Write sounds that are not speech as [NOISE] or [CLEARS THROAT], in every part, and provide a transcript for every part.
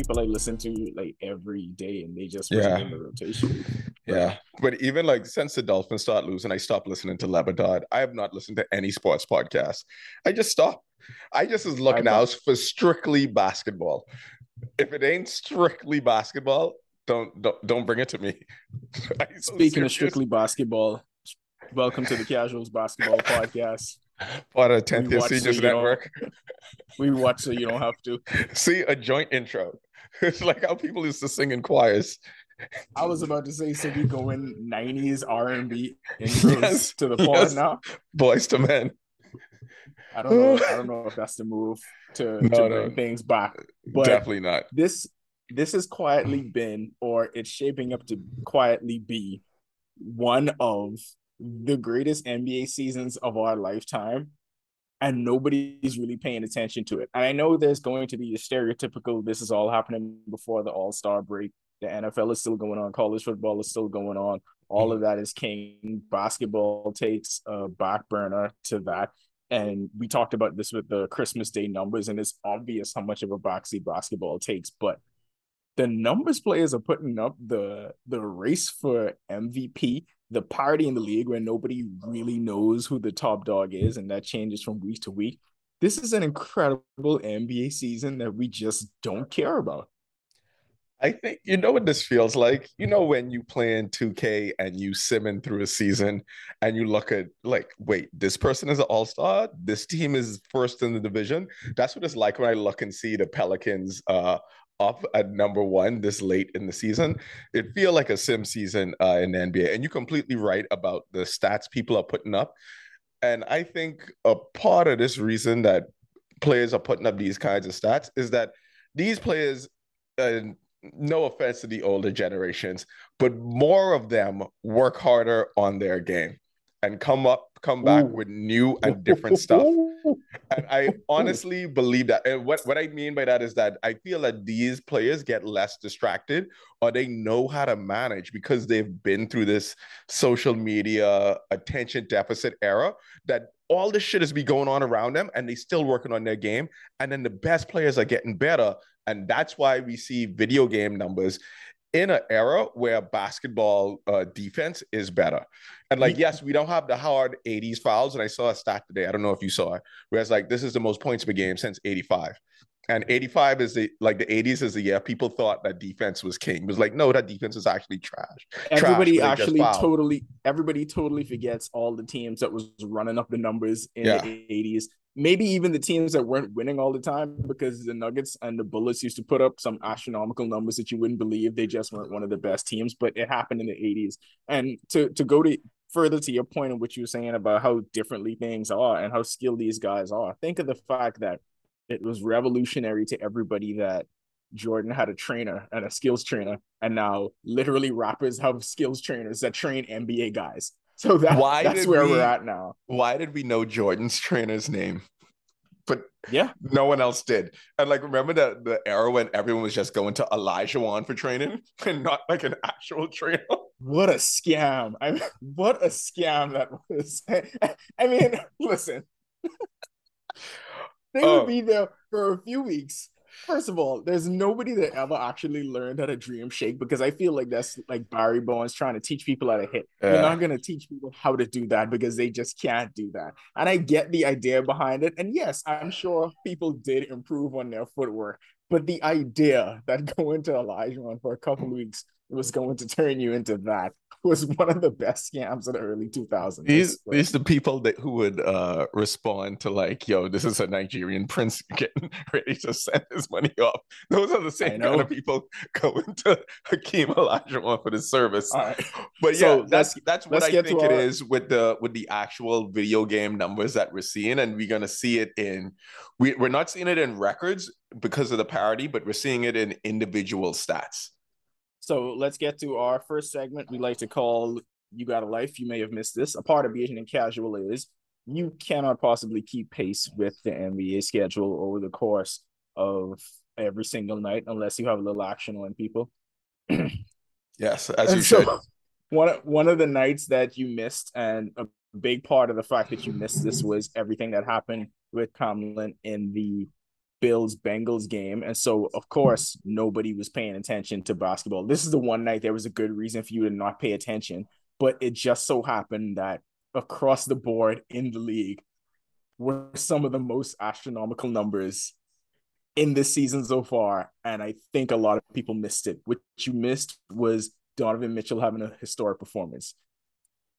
people I listen to like every day, and they just Yeah. in the rotation. Yeah, but even like since the Dolphins start losing, I stopped listening to Le Batard. I have not listened to any sports podcast. I just stopped. I just is looking out for strictly basketball. If it ain't strictly basketball, don't don't, don't bring it to me. [LAUGHS] So Speaking of strictly basketball, welcome to the Casuals Basketball [LAUGHS] Podcast. of tenth we year seniors the, network, [LAUGHS] We watch so you don't have to. see a joint intro. [LAUGHS] It's like how people used to sing in choirs. I was about to say, so we go in '90s R&B Yes, to the pod yes. now. Boyz II Men. I don't know. I [SIGHS] don't know if that's the move to, No, to no. bring things back, but Definitely not. this this has quietly been, or it's shaping up to quietly be, one of the greatest NBA seasons of our lifetime, and nobody's really paying attention to it. And I know there's going to be a stereotypical. This is all happening before the All Star break. The NFL is still going on. College football is still going on. All mm-hmm. of that is king. Basketball takes a back burner to that. And we talked about this with the Christmas Day numbers, and it's obvious how much of a boxy basketball takes. But the numbers players are putting up, the the race for MVP, the parity in the league where nobody really knows who the top dog is, and that changes from week to week. This is an incredible NBA season that we just don't care about. I think you know what this feels like. You know when you play in 2K and you simming through a season and you look at like, wait, this person is an all-star. This team is first in the division. That's what it's like when I look and see the Pelicans uh up at number one this late in the season. It feel like a sim season uh, in the NBA. And you're completely right about the stats people are putting up. And I think a part of this reason that players are putting up these kinds of stats is that these players uh, no offense to the older generations, but more of them work harder on their game and come up, come back Ooh. with new and different [LAUGHS] stuff. And I honestly believe that. And what, what I mean by that is that I feel that these players get less distracted or they know how to manage because they've been through this social media attention deficit era that all this shit has been going on around them and they still working on their game. And then the best players are getting better. And that's why we see video game numbers in an era where basketball uh, defense is better. And like, yes, we don't have the hard 80s fouls. And I saw a stat today. I don't know if you saw it, where it's like this is the most points per game since 85. And 85 is the like the 80s is the year people thought that defense was king. It was like, no, that defense is actually trash. Everybody just actually totally everybody totally forgets all the teams that was running up the numbers in Yeah. the 80s. Maybe even the teams that weren't winning all the time because the Nuggets and the Bullets used to put up some astronomical numbers that you wouldn't believe. They just weren't one of the best teams, but it happened in the 80s. And to to go to further to your point of what you were saying about how differently things are and how skilled these guys are. Think of the fact that it was revolutionary to everybody that Jordan had a trainer and a skills trainer, and now literally rappers have skills trainers that train NBA guys. So that, Why that's where we- we're at now. Why did we know Jordan's trainer's name? But Yeah. no one else did. And like, remember the the era when everyone was just going to Olajuwon for training mm-hmm. and not like an actual trainer? What a scam. I mean, what a scam that was. I mean, [LAUGHS] listen. [LAUGHS] they Oh. would be there for a few weeks. First of all, there's nobody that ever actually learned how to dream shake because I feel like that's like Barry Bonds trying to teach people how to hit. You're not going to teach people how to do that because they just can't do that. And I get the idea behind it. And yes, I'm sure people did improve on their footwork. But the idea that [LAUGHS] going to Elijah for a couple of weeks was going to turn you into that [LAUGHS] was one of the best scams in the early 2000s. These these the people that who would uh respond to like, yo, this is a Nigerian prince [LAUGHS] getting ready to send his money off. Those are the same kind of people going to Hakeem Olajuwon for the service. Right. But So yeah, that's that's what I think to it our- is with the with the actual video game numbers that we're seeing, and we're gonna see it in we we're not seeing it in records because of the parity, but we're seeing it in individual stats. So let's get to our first segment we like to call You Got a Life. You may have missed this. A part of and Casual is you cannot possibly keep pace with the NBA schedule over the course of every single night unless you have a little action on people. [CLEARS THROAT] Yes, as you so, should. One, one of the nights that you missed and a big part of the fact that you missed this was everything that happened with Hamlin in the Bills Bengals game. And so, of course, nobody was paying attention to basketball. This is the one night there was a good reason for you to not pay attention. But it just so happened that across the board in the league were some of the most astronomical numbers in this season so far. And I think a lot of people missed it. What you missed was Donovan Mitchell having a historic performance,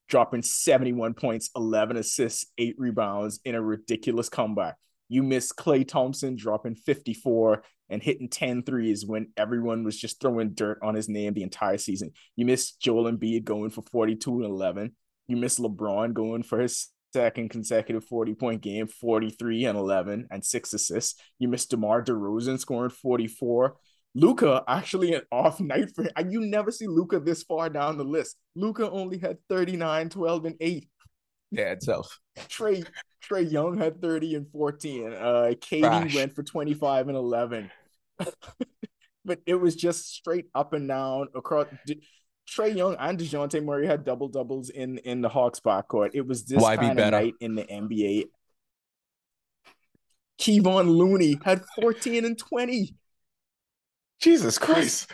dropping 71 points, 11 assists, eight rebounds in a ridiculous comeback. You missed Klay Thompson dropping 54 and hitting 10 threes when everyone was just throwing dirt on his name the entire season. You missed Joel Embiid going for 42 and 11. You missed LeBron going for his second consecutive 40 point game, 43 and 11 and six assists. You missed DeMar DeRozan scoring 44. Luka actually an off night for him. You never see Luka this far down the list. Luka only had 39, 12, and 8. Yeah, itself. Trae Trae Young had 30 and 14. Uh KD Trash. went for 25 and 11. [LAUGHS] but it was just straight up and down across Trae Young and DeJounte Murray had double doubles in in the Hawks backcourt. It was this Why be kind of better? night in the NBA. Kevon Looney had 14 and 20. Jesus Christ.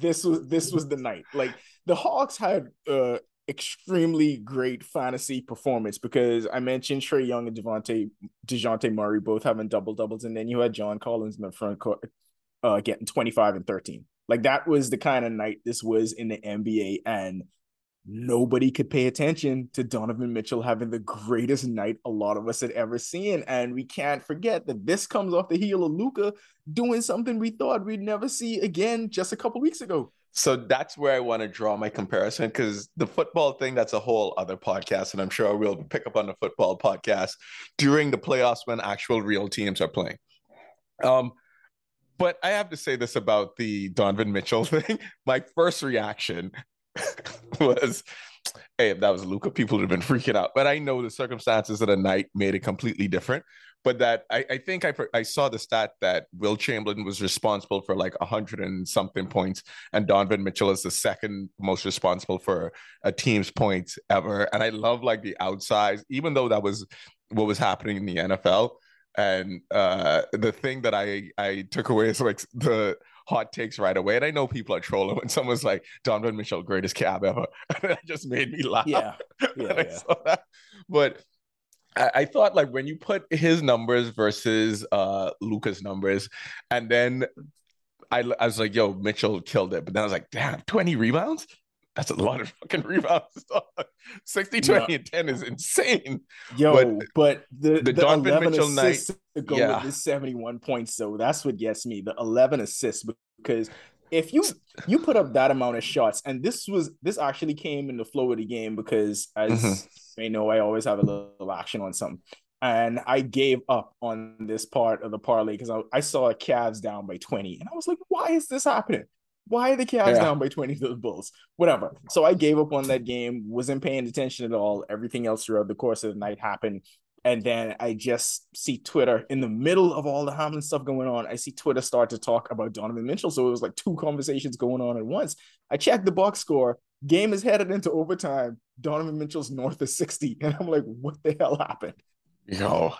This was this was the night. Like the Hawks had uh extremely great fantasy performance because I mentioned Trae Young and Devontae DeJounte Murray both having double doubles, and then you had John Collins in the front court uh getting 25 and 13. Like that was the kind of night this was in the NBA, and nobody could pay attention to Donovan Mitchell having the greatest night a lot of us had ever seen. And we can't forget that this comes off the heel of Luka doing something we thought we'd never see again just a couple weeks ago. So that's where I want to draw my comparison because the football thing, that's a whole other podcast. And I'm sure we'll pick up on the football podcast during the playoffs when actual real teams are playing. Um, but I have to say this about the Donovan Mitchell [LAUGHS] thing. My first reaction [LAUGHS] was, hey, if that was Luka, people would have been freaking out. But I know the circumstances of the night made it completely different. But that I, I think I I saw the stat that Wilt Chamberlain was responsible for like a hundred and something points, and Donovan Mitchell is the second most responsible for a team's points ever. And I love like the outsides, even though that was what was happening in the NFL. And uh, the thing that I I took away is like the hot takes right away. And I know people are trolling when someone's like Donovan Mitchell, greatest Cav ever. [LAUGHS] that just made me laugh. Yeah. [LAUGHS] Yeah. yeah. But I, I thought like when you put his numbers versus uh Luka's numbers, and then I, I was like, yo, Mitchell killed it. But then I was like, damn, 20 rebounds? That's a lot of fucking rebounds. [LAUGHS] 60, 20, and 10 is insane. Yo, But but, the, the the, Donovan 11 Mitchell night- assists to go yeah. with the 71 points, so that's what gets me. The 11 assists because if you you put up that amount of shots, and this was this actually came in the flow of the game because as Mhm. you know, I always have a little action on something. And I gave up on this part of the parlay because I, I saw Cavs down by 20. And I was like, why is this happening? Why are the Cavs Yeah. down by 20 to the Bulls? Whatever. So I gave up on that game, wasn't paying attention at all. Everything else throughout the course of the night happened. And then I just see Twitter in the middle of all the Hamlin stuff going on. I see Twitter start to talk about Donovan Mitchell. So it was like two conversations going on at once. I checked the box score. Game is headed into overtime. Donovan Mitchell's north of 60. And I'm like, what the hell happened? Yo,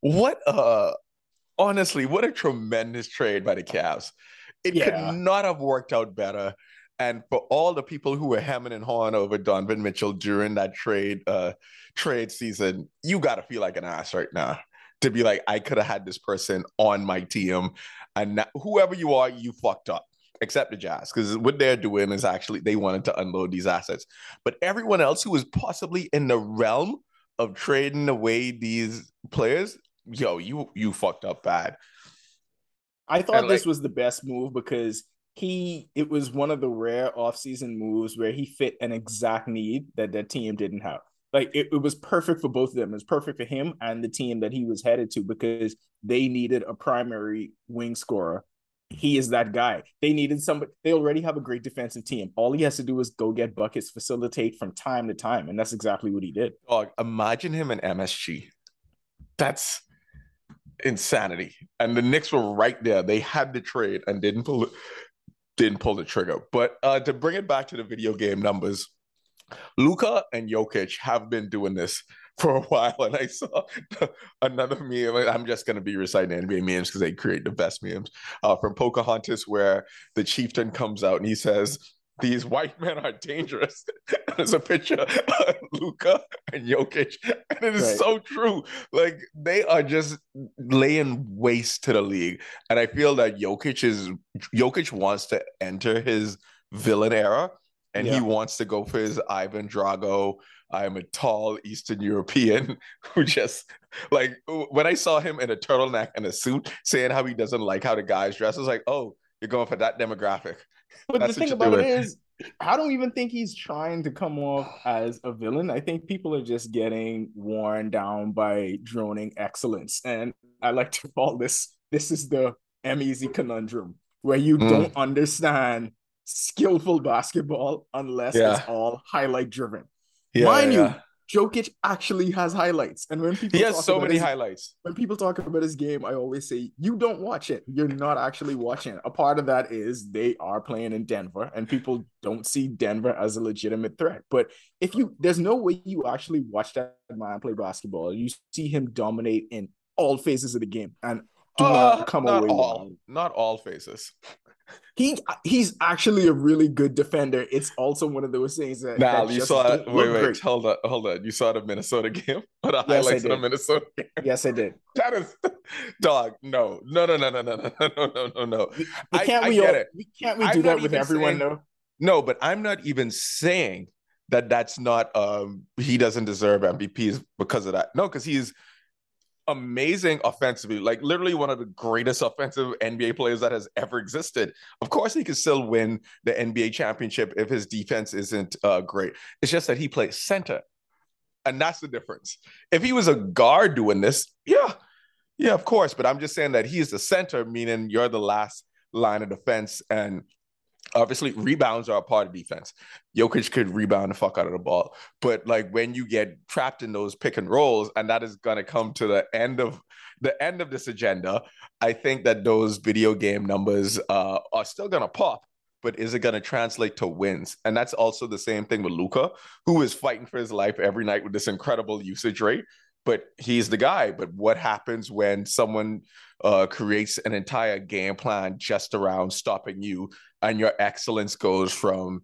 what uh honestly, what a tremendous trade by the Cavs. It Yeah. could not have worked out better. And for all the people who were hemming and hawing over Donovan Mitchell during that trade uh trade season, you gotta feel like an ass right now to be like, I could have had this person on my team, and now, whoever you are, you fucked up. Except the Jazz, because what they're doing is actually they wanted to unload these assets. But everyone else who was possibly in the realm of trading away these players, yo, you you fucked up bad. I thought And, this like- was the best move because he it was one of the rare offseason moves where he fit an exact need that that team didn't have. Like it, it was perfect for both of them. It was perfect for him and the team that he was headed to because they needed a primary wing scorer. He is that guy. They needed somebody. They already have a great defensive team. All he has to do is go get buckets, facilitate from time to time, and that's exactly what he did. Dog, imagine him in MSG. That's insanity. And the Knicks were right there. They had the trade and didn't pull didn't pull the trigger. But uh, to bring it back to the video game numbers, Luka and Jokic have been doing this [LAUGHS] for a while, and I saw [LAUGHS] another meme. I'm just gonna be reciting NBA memes because they create the best memes uh, from Pocahontas, where the chieftain comes out and he says, "These white men are dangerous." [LAUGHS] There's a picture of Luka and Jokic, and it is right. so true. Like they are just laying waste to the league, and I feel that Jokic is Jokic wants to enter his villain era and yeah. he wants to go for his Ivan Drago. I'm a tall Eastern European [LAUGHS] who just like when I saw him in a turtleneck and a suit saying how he doesn't like how the guys dress, I was like, oh, you're going for that demographic. But That's the thing about doing. it is, I don't even think he's trying to come off as a villain. I think people are just getting worn down by droning excellence. And I like to call this this is the M-Easy conundrum where you mm. don't understand skillful basketball unless yeah. it's all highlight driven. Yeah, Mind yeah. you, Jokic actually has highlights. And when people he has so many his, highlights. When people talk about his game, I always say, you don't watch it. You're not actually watching it. A part of that is they are playing in Denver and people don't see Denver as a legitimate threat. But if you there's no way you actually watch that man play basketball. You see him dominate in all phases of the game and do uh, not come not away all, not all phases he he's actually a really good defender. It's also one of those things that. Now that you saw it. Wait, wait, great. hold on, hold on. You saw the Minnesota game [LAUGHS] or the yes, highlights of the Minnesota game? Yes, I did. [LAUGHS] That is, dog. No, no, no, no, no, no, no, no, no, no, no. But can't I, we? I all, it. We can't we do I'm that with everyone saying, though? No, but I'm not even saying that that's not um he doesn't deserve MVPs because of that. No, because he's amazing offensively, like literally one of the greatest offensive NBA players that has ever existed. Of course, he could still win the NBA championship if his defense isn't uh, great. It's just that he plays center, and that's the difference. If he was a guard doing this, yeah, yeah, of course. But I'm just saying that he's the center, meaning you're the last line of defense, and obviously rebounds are a part of defense. Jokic could rebound the fuck out of the ball. But like when you get trapped in those pick and rolls, and that is gonna come to the end of the end of this agenda, I think that those video game numbers uh, are still gonna pop. But is it going to translate to wins? And that's also the same thing with Luka, who is fighting for his life every night with this incredible usage rate but he's the guy. But what happens when someone uh, creates an entire game plan just around stopping you and your excellence goes from,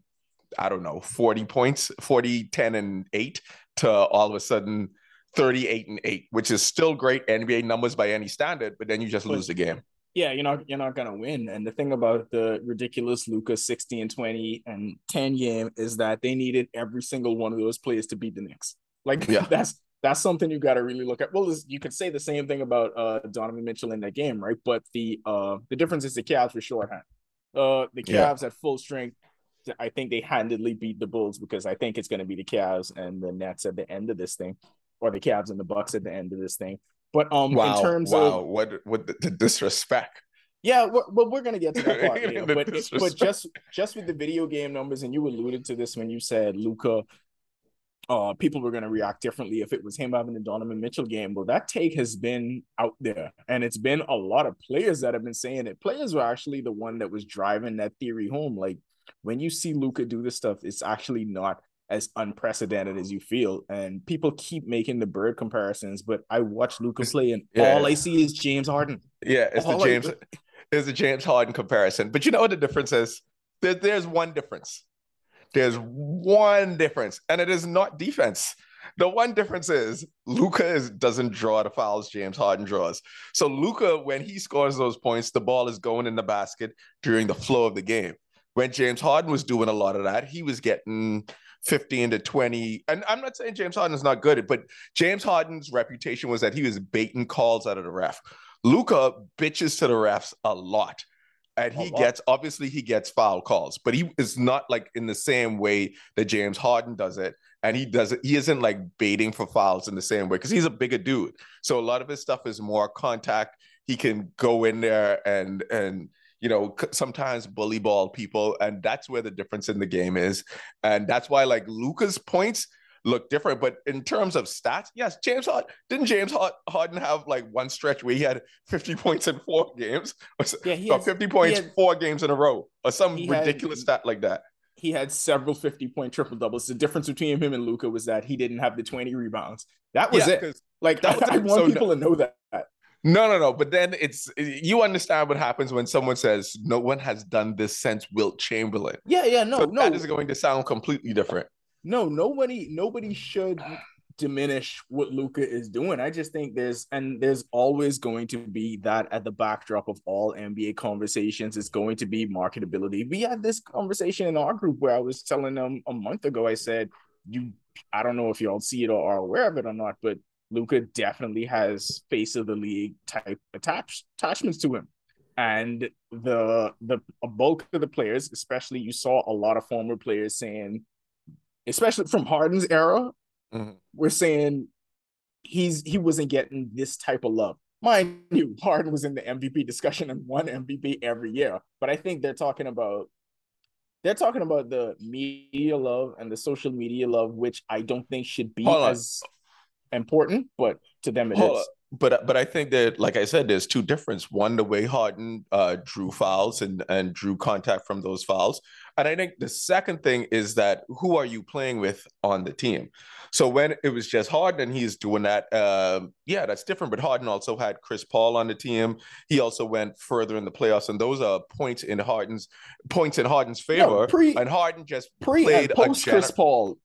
I don't know, 40 points, 40, 10, and 8 to all of a sudden 38 and 8, which is still great NBA numbers by any standard, but then you just lose the game. Yeah, you're not you're not gonna win. And the thing about the ridiculous Luka's 60 and 20 and 10 game is that they needed every single one of those players to beat the Knicks. Like yeah. [LAUGHS] that's that's something you got to really look at. Well, you could say the same thing about uh, Donovan Mitchell in that game, right? But the uh, the difference is the Cavs were shorthand. Uh, the Cavs yeah. at full strength, I think they handedly beat the Bulls because I think it's going to be the Cavs and the Nets at the end of this thing, or the Cavs and the Bucks at the end of this thing. But um, wow, in terms wow, of what what the, the disrespect. Yeah, well, we're, we're gonna get to that part. [LAUGHS] but but just just with the video game numbers, and you alluded to this when you said Luka uh, people were going to react differently if it was him having the Donovan Mitchell game. Well, that take has been out there, and it's been a lot of players that have been saying it. Players were actually the one that was driving that theory home. Like when you see Luka do this stuff, it's actually not as unprecedented as you feel. And people keep making the bird comparisons, but I watch Luka play, and yeah. all I see is James Harden. Yeah, it's all the James. I... It's a James Harden comparison. But you know what the difference is? There, there's one difference there's one difference, and it is not defense. The one difference is Luka doesn't draw the fouls James Harden draws. So Luka, when he scores those points, the ball is going in the basket during the flow of the game. When James Harden was doing a lot of that, he was getting 15 to 20. And I'm not saying James Harden is not good, but James Harden's reputation was that he was baiting calls out of the ref. Luka bitches to the refs a lot and he gets obviously he gets foul calls, but he is not like in the same way that James Harden does it. And he does it, he isn't like baiting for fouls in the same way because he's a bigger dude. So a lot of his stuff is more contact. He can go in there and and you know sometimes bully ball people, and that's where the difference in the game is. And that's why like Luka's points look different. But in terms of stats, yes, James Harden didn't James Harden have like one stretch where he had 50 points in four games, yeah, he has, 50 points four games in a row, or some ridiculous has, stat like that. he had several 50 point triple doubles. The difference between him and Luka was that he didn't have the 20 rebounds. That was yeah, it. Like that was I, I want so people no, to know that. No, no, no. But then it's you understand what happens when someone says no one has done this since Wilt Chamberlain. Yeah, yeah, no, so no. That is going to sound completely different. No, nobody, nobody mm. should diminish what Luka is doing. I just think there's and there's always going to be that at the backdrop of all NBA conversations. It's going to be marketability. We had this conversation in our group where I was telling them a month ago. I said, "You, I don't know if y'all see it or are aware of it or not, but Luka definitely has face of the league type attach, attachments to him." And the the bulk of the players, especially you saw a lot of former players saying, especially from Harden's era, mm-hmm. we're saying he's he wasn't getting this type of love. Mind you, Harden was in the MVP discussion and won MVP every year. But I think they're talking about they're talking about the media love and the social media love, which I don't think should be Hold as on. Important, but to them it Hold is. But but I think that, like I said, there's two difference. One, the way Harden uh, drew fouls and and drew contact from those fouls, and I think the second thing is that who are you playing with on the team? So when it was just Harden and he's doing that, uh, yeah, that's different. But Harden also had Chris Paul on the team. He also went further in the playoffs, and those are points in Harden's points in Harden's favor. No, pre, and Harden just pre played and post Chris Paul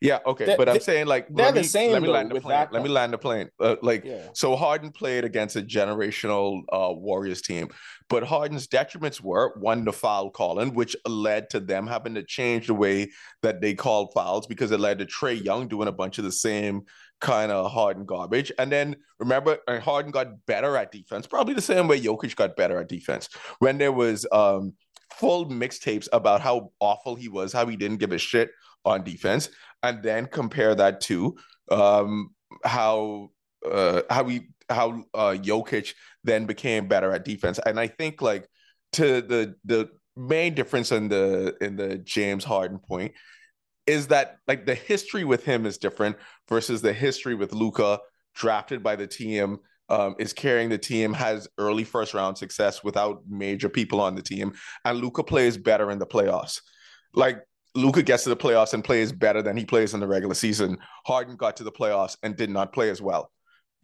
yeah, okay, they, but I'm saying like they're the same. Let me land the plane. Let me land the plane. Uh, like yeah. so, Harden played against a generational uh, Warriors team, but Harden's detriments were one the foul calling, which led to them having to change the way that they called fouls because it led to Trae Young doing a bunch of the same kind of Harden garbage. And then remember, uh, Harden got better at defense, probably the same way Jokic got better at defense when there was um full mixtapes about how awful he was, how he didn't give a shit on defense, and then compare that to um, how uh, how we how uh, Jokic then became better at defense. And I think like to the the main difference in the in the James Harden point is that like the history with him is different versus the history with Luka drafted by the team um, is carrying the team, has early first round success without major people on the team, and Luka plays better in the playoffs. Like Luka gets to the playoffs and plays better than he plays in the regular season. Harden got to the playoffs and did not play as well.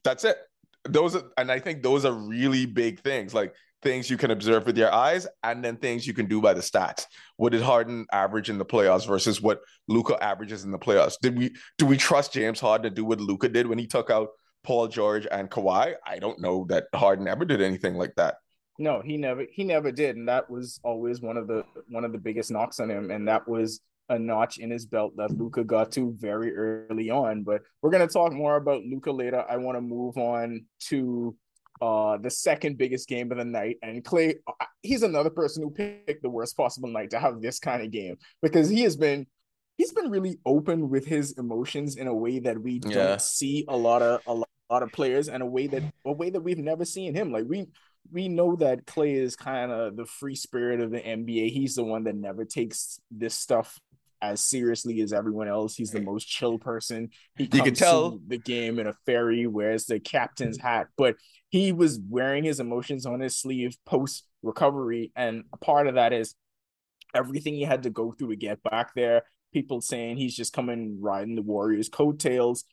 That's it. Those are, and I think those are really big things, like things you can observe with your eyes, and then things you can do by the stats. What did Harden average in the playoffs versus what Luka averages in the playoffs? Did we do we trust James Harden to do what Luka did when he took out Paul George and Kawhi? I don't know that Harden ever did anything like that. No, he never he never did, and that was always one of the one of the biggest knocks on him, and that was a notch in his belt that Luka got to very early on. But we're gonna talk more about Luka later. I want to move on to uh the second biggest game of the night, and Klay. Uh, he's another person who picked the worst possible night to have this kind of game because he has been he's been really open with his emotions in a way that we yeah. don't see a lot of a lot of players, and a way that a way that we've never seen him. Like we we know that Klay is kind of the free spirit of the NBA. He's the one that never takes this stuff as seriously as everyone else. He's the most chill person. He you can tell the game in a fairy, wears the captain's hat, but he was wearing his emotions on his sleeve post recovery, and a part of that is everything he had to go through to get back there. People saying he's just coming riding the Warriors' coattails,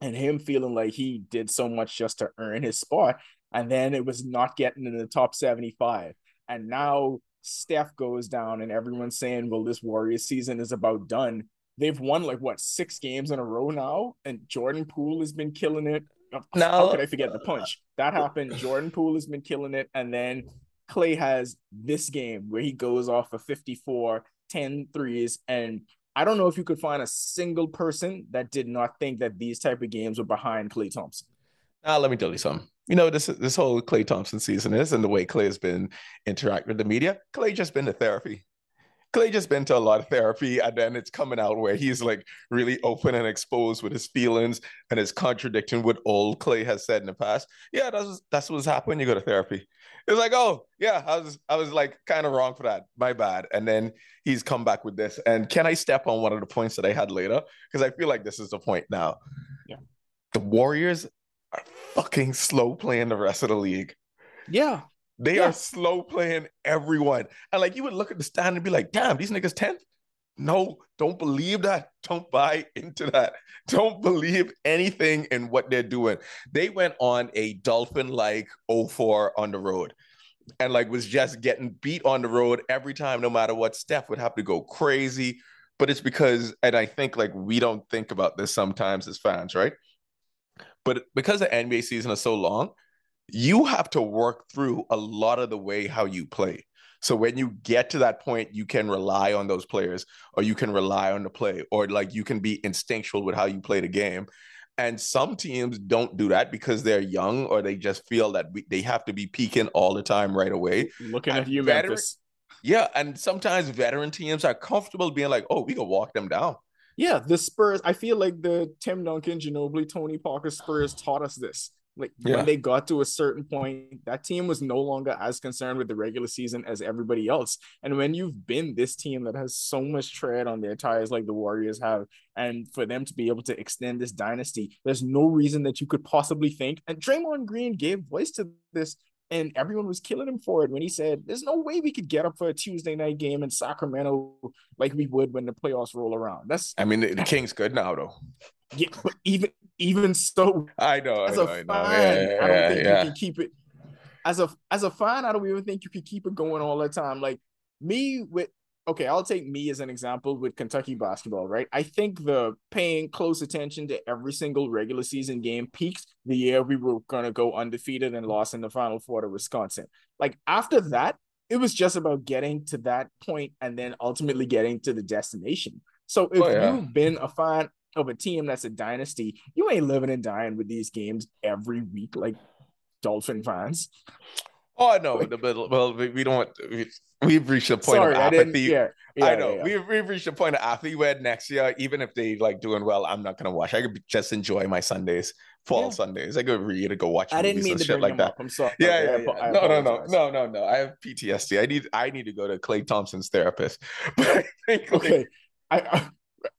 and him feeling like he did so much just to earn his spot and then it was not getting in the top 75. And now Steph goes down, and everyone's saying, well, this Warriors season is about done. They've won like what six games in a row now, and Jordan Poole has been killing it. No. How could I forget the punch? That happened. Jordan Poole has been killing it, and then Klay has this game where he goes off of 54, 10 threes, and I don't know if you could find a single person that did not think that these type of games were behind Klay Thompson. Now, let me tell you something you know this this whole Klay Thompson season is and the way Klay has been interacting with the media. Klay just been to therapy. Klay just been to a lot of therapy, and then it's coming out where he's like really open and exposed with his feelings and is contradicting what old Klay has said in the past. Yeah, that's that's what's happening. You go to therapy. It's like, oh yeah, I was I was like kind of wrong for that. My bad. And then he's come back with this. And can I step on one of the points that I had later? Because I feel like this is the point now. Yeah. The Warriors are fucking slow playing the rest of the league. Yeah. They yeah. are slow playing everyone. And like you would look at the stand and be like, damn, these niggas 10th. No, don't believe that. Don't buy into that. Don't believe anything in what they're doing. They went on a dolphin like 04 on the road and like was just getting beat on the road every time, no matter what. Steph would have to go crazy. But it's because, and I think like we don't think about this sometimes as fans, right? But because the NBA season is so long, you have to work through a lot of the way how you play. So when you get to that point, you can rely on those players, or you can rely on the play, or like you can be instinctual with how you play the game. And some teams don't do that because they're young or they just feel that we, they have to be peaking all the time right away. Looking and at you, veteran, Memphis. Yeah, and sometimes veteran teams are comfortable being like, "Oh, we can walk them down." Yeah, the Spurs. I feel like the Tim Duncan, Ginobili, Tony Parker Spurs taught us this. Like yeah. when they got to a certain point, that team was no longer as concerned with the regular season as everybody else. And when you've been this team that has so much tread on their tires, like the Warriors have, and for them to be able to extend this dynasty, there's no reason that you could possibly think. And Draymond Green gave voice to this and everyone was killing him for it when he said, "There's no way we could get up for a Tuesday night game in Sacramento like we would when the playoffs roll around." That's I mean, the, the Kings good now though. Yeah, but even even so, I know as I a know, fan, I, yeah, I don't think yeah. you can keep it. As a as a fan, I don't even think you could keep it going all the time. Like me with okay, I'll take me as an example with Kentucky basketball, right? I think the paying close attention to every single regular season game peaked the year we were going to go undefeated and lost in the final four to Wisconsin. Like after that, it was just about getting to that point and then ultimately getting to the destination. So if oh, yeah. you've been a fan of a team that's a dynasty, you ain't living and dying with these games every week like Dolphin fans. Oh no, well, we don't. We, we've reached a point Sorry, of apathy. I, yeah, yeah, I know yeah. We've, we've reached a point of apathy where next year, even if they like doing well, I'm not gonna watch. I could just enjoy my Sundays, fall Sundays. I could read to go watch. I didn't mean to shit like that. Up. I'm sorry. Yeah, yeah, yeah. No, no, no, no, no, no. I have PTSD. I need, I need to go to Klay Thompson's therapist. [LAUGHS] But I think, like, okay, I, I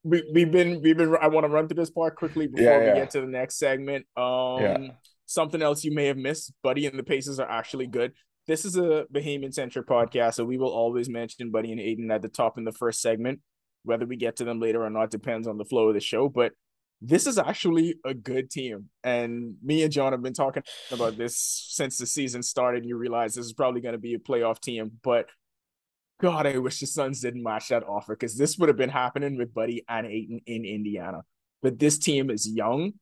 we, we've been we've been I want to run through this part quickly before we get to the next segment. Um something else you may have missed, Buddy and the Pacers are actually good. This is a Bahamian centric podcast, so we will always mention Buddy and Ayton at the top in the first segment. Whether we get to them later or not depends on the flow of the show, but this is actually a good team. And me and John have been talking about this since the season started. You realize this is probably going to be a playoff team, but God, I wish the Suns didn't match that offer because this would have been happening with Buddy and Ayton in Indiana. But this team is young.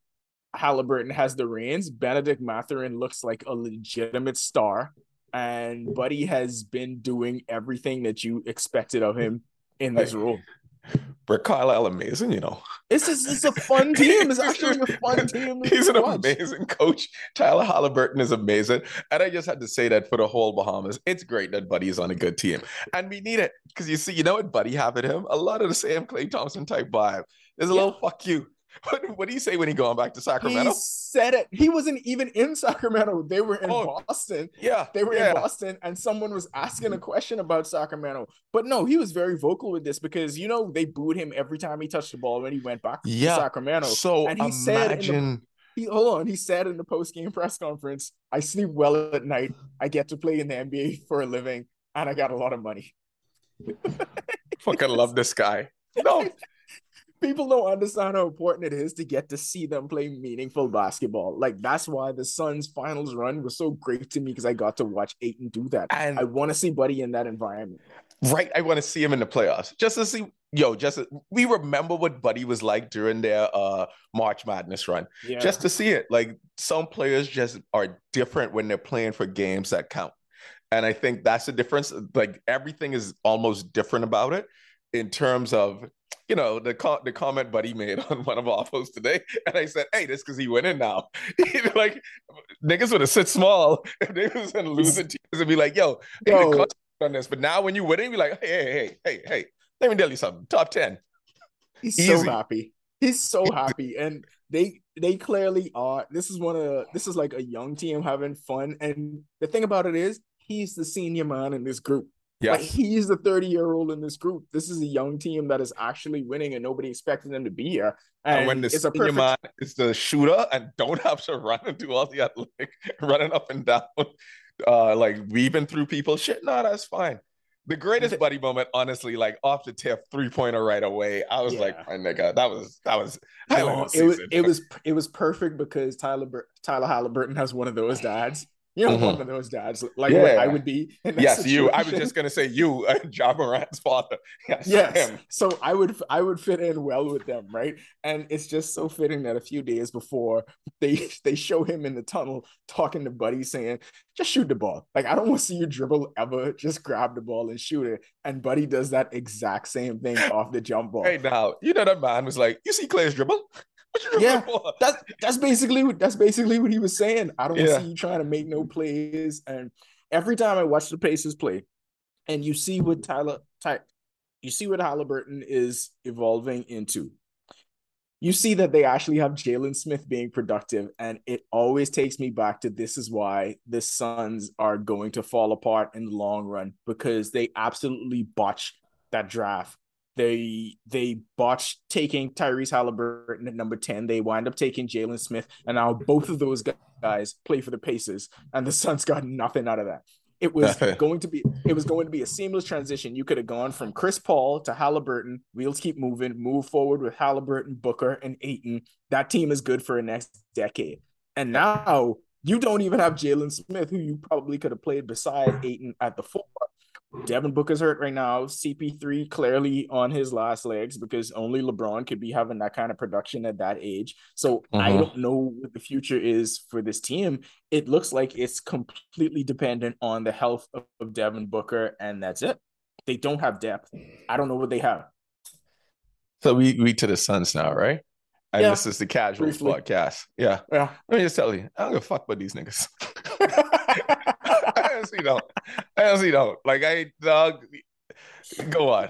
Haliburton has the reins. Bennedict Mathurin looks like a legitimate star. And Buddy has been doing everything that you expected of him in this role. Rick Carlisle amazing, you know. It's just it's a fun [LAUGHS] team. It's actually a fun [LAUGHS] team. He's an watch. amazing coach. Tyler Haliburton is amazing. And I just had to say that for the whole Bahamas. It's great that Buddy is on a good team. And we need it. Because you see, you know what Buddy have in him? A lot of the same Klay Thompson type vibe. There's a yeah. little fuck you. [LAUGHS] What, what do you say when he going back to Sacramento? He said it. He wasn't even in [LAUGHS] Sacramento. They were in oh, Boston. Yeah. They were yeah. in Boston, and someone was asking a mm-hmm. question about Sacramento. But no, he was very vocal with this because you know they booed him every time he touched the ball when he went back yeah. to Sacramento. So and he imagine... said the, he hold on, he said in the post game press conference, I sleep well at night. I get to play in the NBA for a living, and I got a lot of money. [LAUGHS] Fucking love this guy. No, people don't understand how important it is to get to see them play meaningful basketball. Like that's why the Suns finals run was so great to me because I got to watch Ayton do that. And I want to see Buddy in that environment. Right. I want to see him in the playoffs. Just to see yo, just we remember what Buddy was like during their uh March Madness run. Yeah. Just to see it. Like some players just are different when they're playing for games that count. And I think that's the difference. Like everything is almost different about it in terms of you know, the co- the comment Buddy made on one of our posts today, and I said, "Hey, this because he winning now." [LAUGHS] like niggas would have sit small [LAUGHS] if they was in losing [LAUGHS] teams and be like, "Yo, yo. on this." But now when you winning, be like, "Hey, hey, hey, hey, hey, let me tell you something. Top ten. He's Easy. so happy. He's so happy, and they they clearly are. This is one of the, this is like a young team having fun, and the thing about it is he's the senior man in this group. Yeah. Like he's the 30 year old in this group. This is a young team that is actually winning and nobody expected them to be here. And, and when the it's a perfect... man is the shooter and don't [LAUGHS] have to run and do all the athletic [LAUGHS] running up and down, uh, like weaving through people, shit, no, that's fine. the greatest buddy moment, honestly, like off the tip, three pointer right away. I was yeah. like, my nigga, that was that was no, it was it was it was perfect because Tyler Tyler Halliburton has one of those dads you know, mm-hmm. one of those dads, like yeah. I would be. yes, situation. you. I was just gonna say you, uh, [LAUGHS] Ja Morant's father. Yes, yes. So I would, I would fit in well with them, right? And it's just so fitting that a few days before they [LAUGHS] they show him in the tunnel talking to Buddy, saying, "Just shoot the ball. Like I don't want to see you dribble ever. Just grab the ball and shoot it." And Buddy does that exact same thing off the jump ball. Hey, now you know that man was like, "You see Klay's dribble." [LAUGHS] yeah, that's that's basically what that's basically what he was saying. I don't yeah. see you trying to make no plays. And every time I watch the Pacers play, and you see what Tyler Ty, you see what Haliburton is evolving into. You see that they actually have Jalen Smith being productive, and it always takes me back to this is why the Suns are going to fall apart in the long run because they absolutely botched that draft they they botched taking Tyrese Haliburton at number 10. They wind up taking Jalen Smith, and now both of those guys play for the Pacers, and the Suns got nothing out of that. It was [LAUGHS] going to be it was going to be a seamless transition. You could have gone from Chris Paul to Haliburton. Wheels keep moving, move forward with Haliburton, Booker, and Ayton. That team is good for the next decade. And now you don't even have Jalen Smith, who you probably could have played beside Ayton at the four. Devin Booker's hurt right now. CP3 clearly on his last legs because only LeBron could be having that kind of production at that age. So I uh-huh. don't know what the future is for this team. It looks like it's completely dependent on the health of, of Devin Booker, and that's it. They don't have depth. I don't know what they have. So we we to the Suns now, right? And yeah, this is the casual podcast. Yeah. Yeah. Let me just tell you, I don't give a fuck about these niggas. [LAUGHS] [LAUGHS] I honestly don't. I honestly don't. Like I dog. Go on.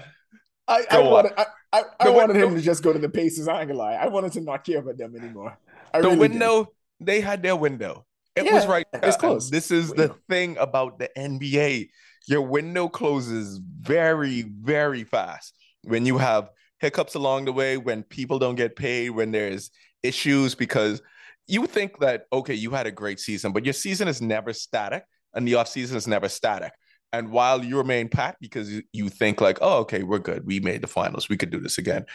I, I wanted, I, I, I wanted him to just go to the Pacers. I ain't gonna lie. I wanted to not care about them anymore. I the really window, did. they had their window. It yeah, was right. It's close. This is the thing about the NBA. Your window closes very, very fast when you have hiccups along the way, when people don't get paid, when there's issues because you think that okay, you had a great season, but your season is never static and the offseason is never static. And while you remain pat because you think like, oh, okay, we're good. We made the finals. We could do this again.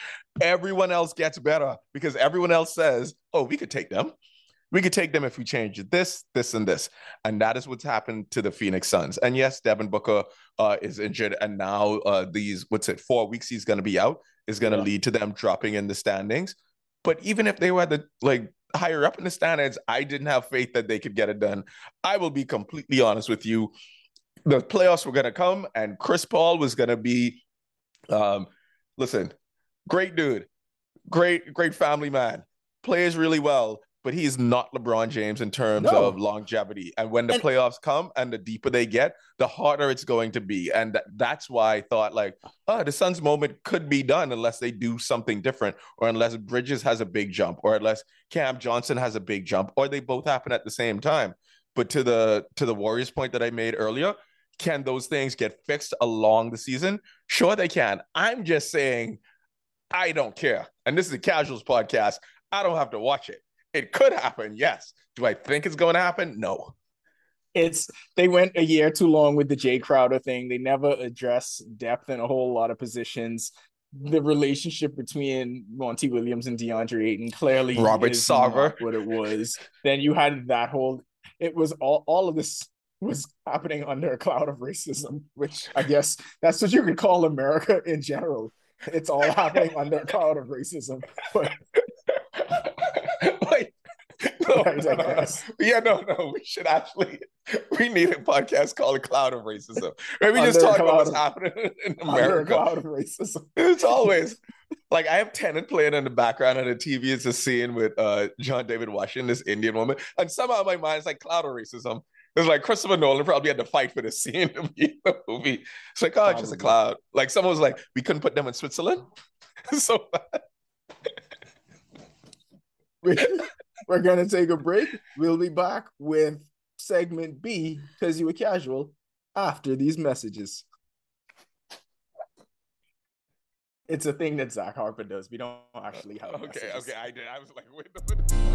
Everyone else gets better because everyone else says, oh, we could take them. We could take them if we change this, this, and this. And that is what's happened to the Phoenix Suns. And yes, Devin Booker uh, is injured. And now uh, these, what's it, four weeks he's going to be out is going to yeah. lead to them dropping in the standings. But even if they were the like higher up in the standings, I didn't have faith that they could get it done. I will be completely honest with you. The playoffs were going to come, and Chris Paul was going to be, um, listen, great dude, great, great family man, plays really well but he's not LeBron James in terms no. of longevity. And when the and, playoffs come and the deeper they get, the harder it's going to be. And th- that's why I thought like, oh, the Suns moment could be done unless they do something different, or unless Bridges has a big jump, or unless Cam Johnson has a big jump, or they both happen at the same time. But to the to the Warriors point that I made earlier, can those things get fixed along the season? Sure, they can. I'm just saying, I don't care. And this is a casuals podcast. I don't have to watch it. It could happen, yes. Do I think it's going to happen? No. It's they went a year too long with the Jae Crowder thing. They never address depth in a whole lot of positions. The relationship between Monty Williams and DeAndre Ayton clearly Robert Sarver what it was. then you had that whole it was all all of this was happening under a cloud of racism, which I guess that's what you could call America in general. It's all happening under a cloud of racism. [LAUGHS] But [LAUGHS] [LAUGHS] no, no, yeah, no, no. We should actually we need a podcast called "A Cloud of Racism." Maybe just talk about what's happening in America. cloud of racism. It's always like I have Tenet playing in the background on the TV. It's a scene with uh, John David Washington, this Indian woman, and somehow in my mind it's like cloud of racism. It's like Christopher Nolan probably had to fight for the scene to be in the movie. It's like, oh, it's just a cloud. Like someone was like, we couldn't put them in Switzerland. [LAUGHS] so bad. [LAUGHS] We're going to take a break. We'll be back with segment B, because you were casual, after these messages. It's a thing that Zach Harper does. We don't actually have. Okay, messages. okay, I did. I was like, wait, [LAUGHS] we're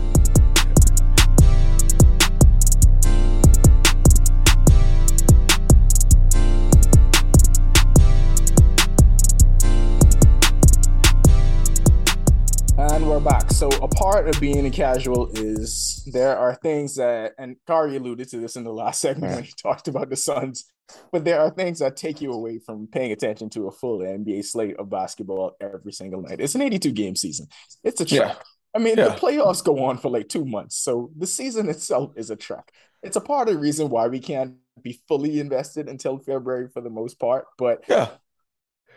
back. So a part of being a casual is there are things that, and Kari alluded to this in the last [LAUGHS] segment when he talked about the Suns, but there are things that take you away from paying attention to a full NBA slate of basketball every single night. It's an 82 game season. It's a trek. Yeah. I mean, yeah. the playoffs go on for like two months, so the season itself is a trek. It's a part of the reason why we can't be fully invested until February for the most part. But yeah,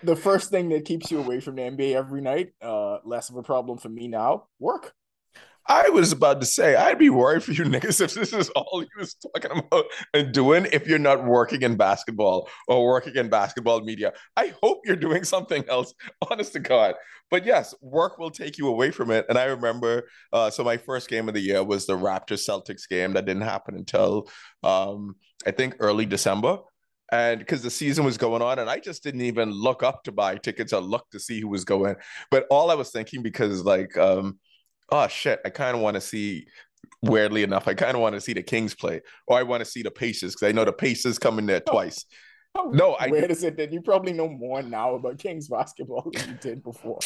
the first thing that keeps you away from the NBA every night, uh, less of a problem for me now, work. I was about to say, I'd be worried for you [LAUGHS] niggas if this is all you was talking about and doing if you're not working in basketball or working in basketball media. I hope you're doing something else, [LAUGHS] honest to God. But yes, work will take you away from it. And I remember, uh, so my first game of the year was the Raptors Celtics game that didn't happen until um, I think early December and because the season was going on and i just didn't even look up to buy tickets or look to see who was going but all i was thinking because like um oh shit i kind of want to see weirdly enough i kind of want to see the kings play or i want to see the pacers because i know the pacers coming there twice oh, no i where is it that you probably know more now about kings basketball than you did before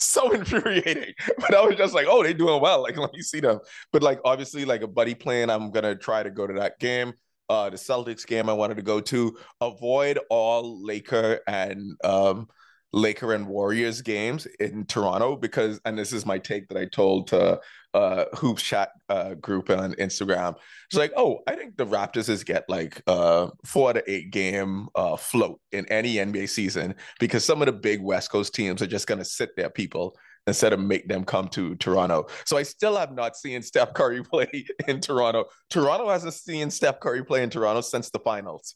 so [LAUGHS] infuriating. But I was just like, oh, they're doing well. Like, let me see them. But like, obviously, like a buddy playing, I'm gonna try to go to that game uh, the Celtics game I wanted to go to. Avoid all Laker and um, Laker and Warriors games in Toronto because, and this is my take that I told to uh, Hoops Chat uh, group on Instagram. It's like, oh, I think the Raptors is get like uh, four to eight game uh, float in any NBA season because some of the big West Coast teams are just going to sit there, people instead of make them come to Toronto. So I still have not seen Steph Curry [LAUGHS] play in Toronto. Toronto hasn't seen Steph Curry play in Toronto since the finals.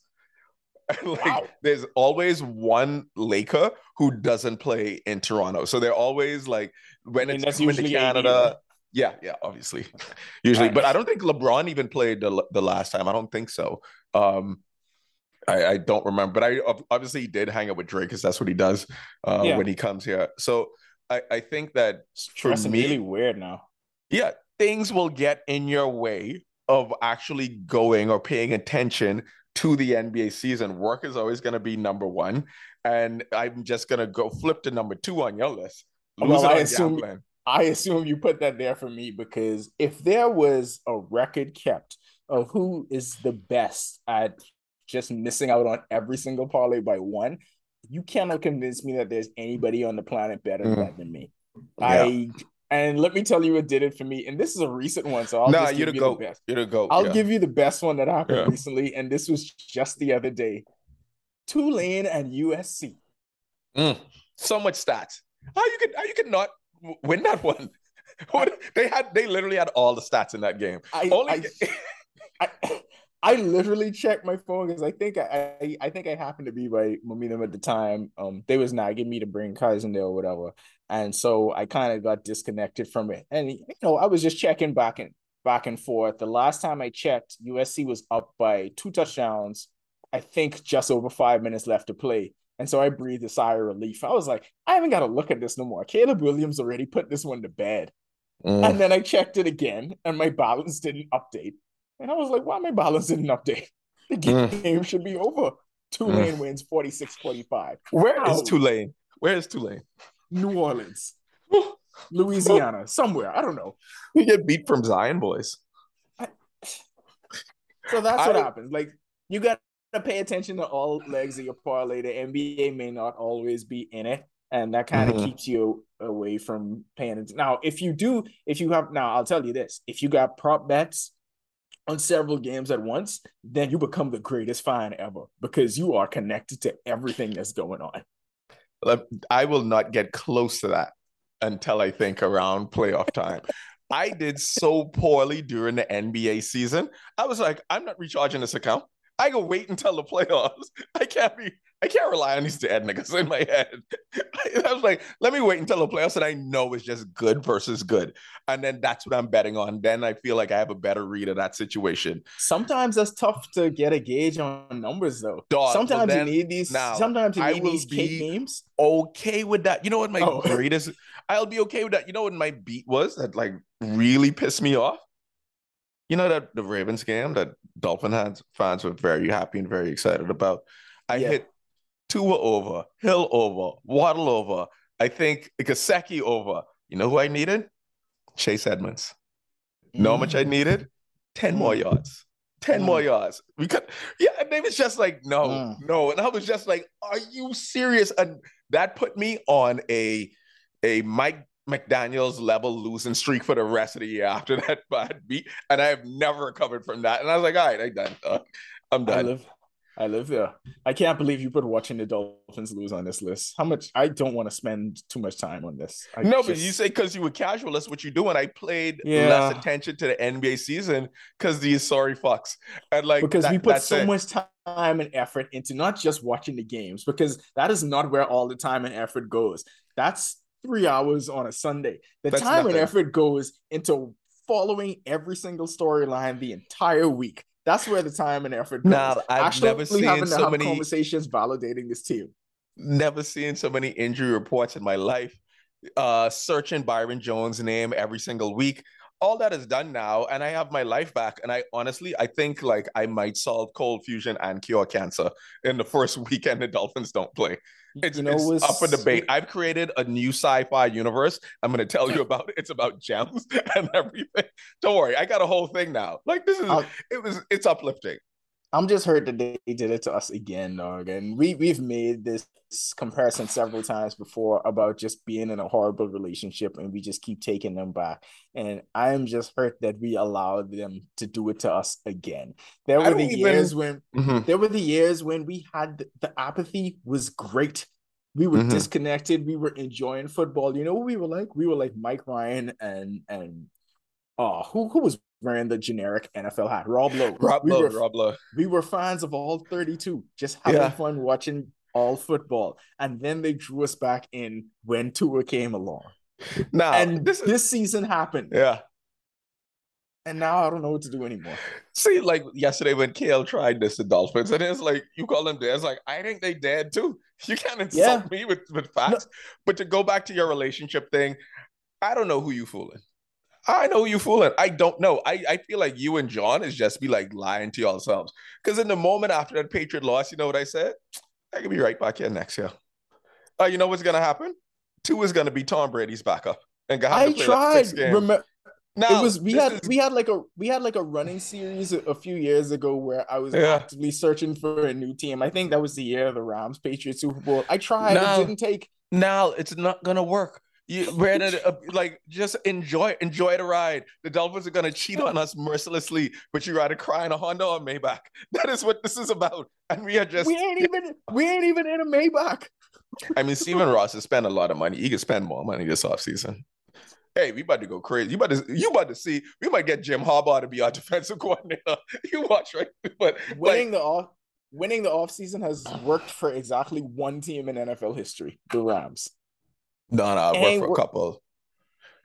[LAUGHS] like wow. there's always one Laker who doesn't play in Toronto. So they're always like when I mean, it's coming to Canada. Yeah, yeah, obviously. [LAUGHS] Usually, but I don't think LeBron even played the, the last time. I don't think so. Um I, I don't remember, but I obviously did hang out with Drake because that's what he does uh, yeah. when he comes here. So I, I think that for me, really weird now. Yeah, things will get in your way of actually going or paying attention to the NBA season. Work is always going to be number one, and I'm just going to go flip to number two on your list. well, I assume I assume you put that there for me because if there was a record kept of who is the best at just missing out on every single parlay by one, you cannot convince me that there's anybody on the planet better mm. than me. Yeah. I and let me tell you what did it for me. And this is a recent one, so I'll nah, give you the best. You're the go. I'll yeah. give you the best one that happened yeah. recently, and this was just the other day. Tulane and USC. Mm. So much stats. How you could how you could not win that [LAUGHS] one? they had they literally had all the stats in that game. I, Only I, I, [LAUGHS] I literally checked my phone because I think I, I, I think I happened to be by Momentum at the time. Um, they was nagging me to bring Kaizen there or whatever, and so I kind of got disconnected from it. And you know, I was just checking back and back and forth. The last time I checked, USC was up by two touchdowns. I think just over five minutes left to play. And so I breathed a sigh of relief. I was like, I haven't got to look at this no more. Caleb Williams already put this one to bed. Mm. And then I checked it again, and my balance didn't update. And I was like, why my balance didn't update? The game mm. should be over. Tulane mm. wins 46 45. Where How? is Tulane? Where is Tulane? New Orleans, [LAUGHS] Louisiana, somewhere. I don't know. We get beat from Zion boys. so that's what happens. Like, you got to pay attention to all legs of your parlay. The NBA may not always be in it. And that kind of mm-hmm. keeps you away from paying attention. Now, if you do, if you have, now I'll tell you this if you got prop bets on several games at once, then you become the greatest fan ever because you are connected to everything that's going on. I will not get close to that until I think around playoff time. [LAUGHS] I did so poorly during the NBA season. I was like, I'm not recharging this account. I go wait until the playoffs. [LAUGHS] I can't be I can't rely on these dead niggas in my head. [LAUGHS] I was like, let me wait until the playoffs and I know it's just good versus good. And then that's what I'm betting on. Then I feel like I have a better read of that situation. Sometimes that's tough to get a gauge on numbers though. Dog, sometimes you need these now, sometimes you need these cake games. Okay with that. You know what my oh. [LAUGHS] greatest I'll be okay with that. You know what my beat was that like really pissed me off? You know that the Ravens game that Dolphin fans were very happy and very excited about. I yeah. hit Tua over, Hill over, Waddle over. I think Gesicki over, You know who I needed? Chase Edmonds. Know how much I needed? 10 more Mm. yards. 10 Mm. more yards. We could, yeah, and they was just like, no, Mm. no. And I was just like, are you serious? And that put me on a a Mike McDaniels level losing streak for the rest of the year after that bad beat. And I have never recovered from that. And I was like, all right, I'm done. dog. I'm I done. live, I live there. I can't believe you put watching the Dolphins lose on this list. How much? I don't want to spend too much time on this. I no, but you say because you were casual, that's what you do. And I played Yeah. less attention to the NBA season because these sorry fucks. And like because that- we put so it. much time and effort into not just watching the games, because that is not where all the time and effort goes. That's three hours on a Sunday. The That's time and effort goes into following every single storyline the entire week. That's where the time and effort goes. Now, I've Actually never seen so many- conversations validating this team. never seen so many injury reports in my life. Uh, searching Byron Jones' name every single week. All that is done now, and I have my life back. And I honestly, I think like I might solve cold fusion and cure cancer in the first [LAUGHS] weekend the Dolphins don't play. It's, you know, it's was up for debate. I've created a new sci-fi universe. I'm going to tell you about it. It's about gems [LAUGHS] and everything. Don't worry, I got a whole thing now. Like this is I'll- it was it's uplifting. I'm just hurt that they did it to us again, dog. And we we've made this comparison several times before about just being in a horrible relationship, and we just keep taking them back. And I am just hurt that we allowed them to do it to us again. There were the even- years when Mhm. there were the years when we had the, the apathy was great. We were Mhm. disconnected. We were enjoying football. You know what we were like? We were like Mike Ryan and and oh, who who was wearing the generic NFL hat? Rob Lowe. [LAUGHS] Rob we Lowe, were Rob Lowe. we were fans of all 32, just having Yeah. fun watching all football. And then they drew us back in when Tua came along. Now and this this, season happened. yeah. And now I don't know what to do anymore. See, like yesterday when Kale tried this to Dolphins, and it's like you call them dead. It's like I think they dead too. [LAUGHS] You can't insult me with with facts. But to go back to your relationship thing, I don't know who you fooling. I know you fooling. I don't know. I, I feel like you and John is just be like lying to yourselves. Because in the moment after that Patriot loss, you know what I said? I could be right back here next year. Uh, you know what's gonna happen? Tua is gonna be Tom Brady's backup. And have I like tried. games. Remember, Now, it was we had is- we had like a we had like a running series a, a few years ago where I was Yeah. actively searching for a new team. I think that was the year of the Rams Patriots Super Bowl. I tried, No. it didn't take. now it's not gonna work. You Brandon, uh, like just enjoy enjoy the ride. The Dolphins are gonna cheat on us mercilessly, but you ride rather cry in a Honda or Maybach. [LAUGHS] That is what this is about. And we are just we ain't [LAUGHS] even we ain't even in a Maybach. I mean, Stephen Ross has spent a lot of money. He could spend more money this offseason. Hey, we about to go crazy. You about to you about to see we might get Jim Harbaugh to be our [LAUGHS] defensive coordinator. You watch, right? But winning the off winning the offseason has worked for exactly one team in NFL history, the Rams. No, no, Hey, worked for a couple.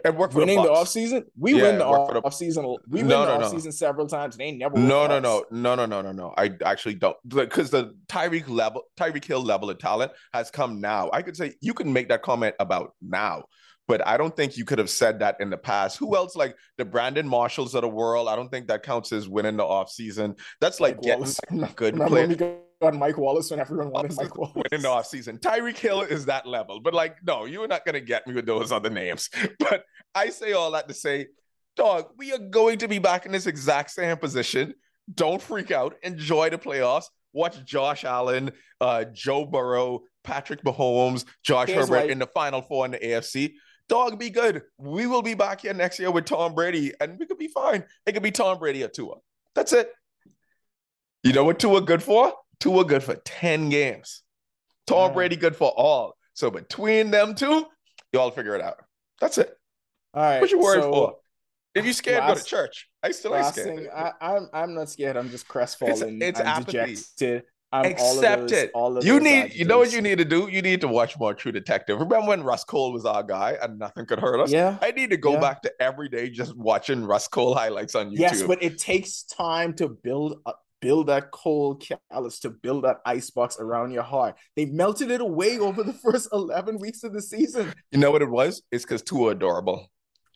It worked for winning the the Bucks. offseason, we Yeah, win the for the- offseason. We win No, the no, no. offseason several times. They never No, no, no, no, no, no, no, no. I actually don't because the Tyreek level, Tyreek Hill level of talent has come now. I could say you can make that comment about now, but I don't think you could have said that in the past. Who else like the Brandon Marshalls of the world? I don't think that counts as winning the offseason. That's like Mike getting Wallace. [LAUGHS] a good player. got Mike Wallace when everyone wanted Mike Wallace? [LAUGHS] winning the offseason. Tyreek Hill is that level. But like, no, you're not gonna get me with those other names. [LAUGHS] But I say all that to say, dog, we are going to be back in this exact same position. Don't freak out. Enjoy the playoffs. Watch Josh Allen, uh, Joe Burrow, Patrick Mahomes, Josh Here's Herbert in the final four in the AFC. Dog, be good. We will be back here next year with Tom Brady, and we could be fine. It could be Tom Brady or Tua. That's it. You know what Tua good for? Tua good for 10 games. Tom Yeah. Brady good for all. So between them two, y'all figure it out. That's it. All right. What you worried so for? If you scared, go to church. I still ain't scared. thing, I, I'm I'm not scared. I'm just crestfallen. it's I'm apathy. dejected. I'm Accept those- it. All of you need, you know what you need to do? You need to watch more True Detective. Remember when Rust Cohle was our guy and nothing could hurt us? Yeah. I need to go Yeah. back to every day just watching Rust Cohle highlights on YouTube. Yes, but it takes time to build a, build that cold callus, to build that icebox around your heart. They melted it away over the [LAUGHS] first 11 weeks of the season. you know what it was? It's because Tua adorable.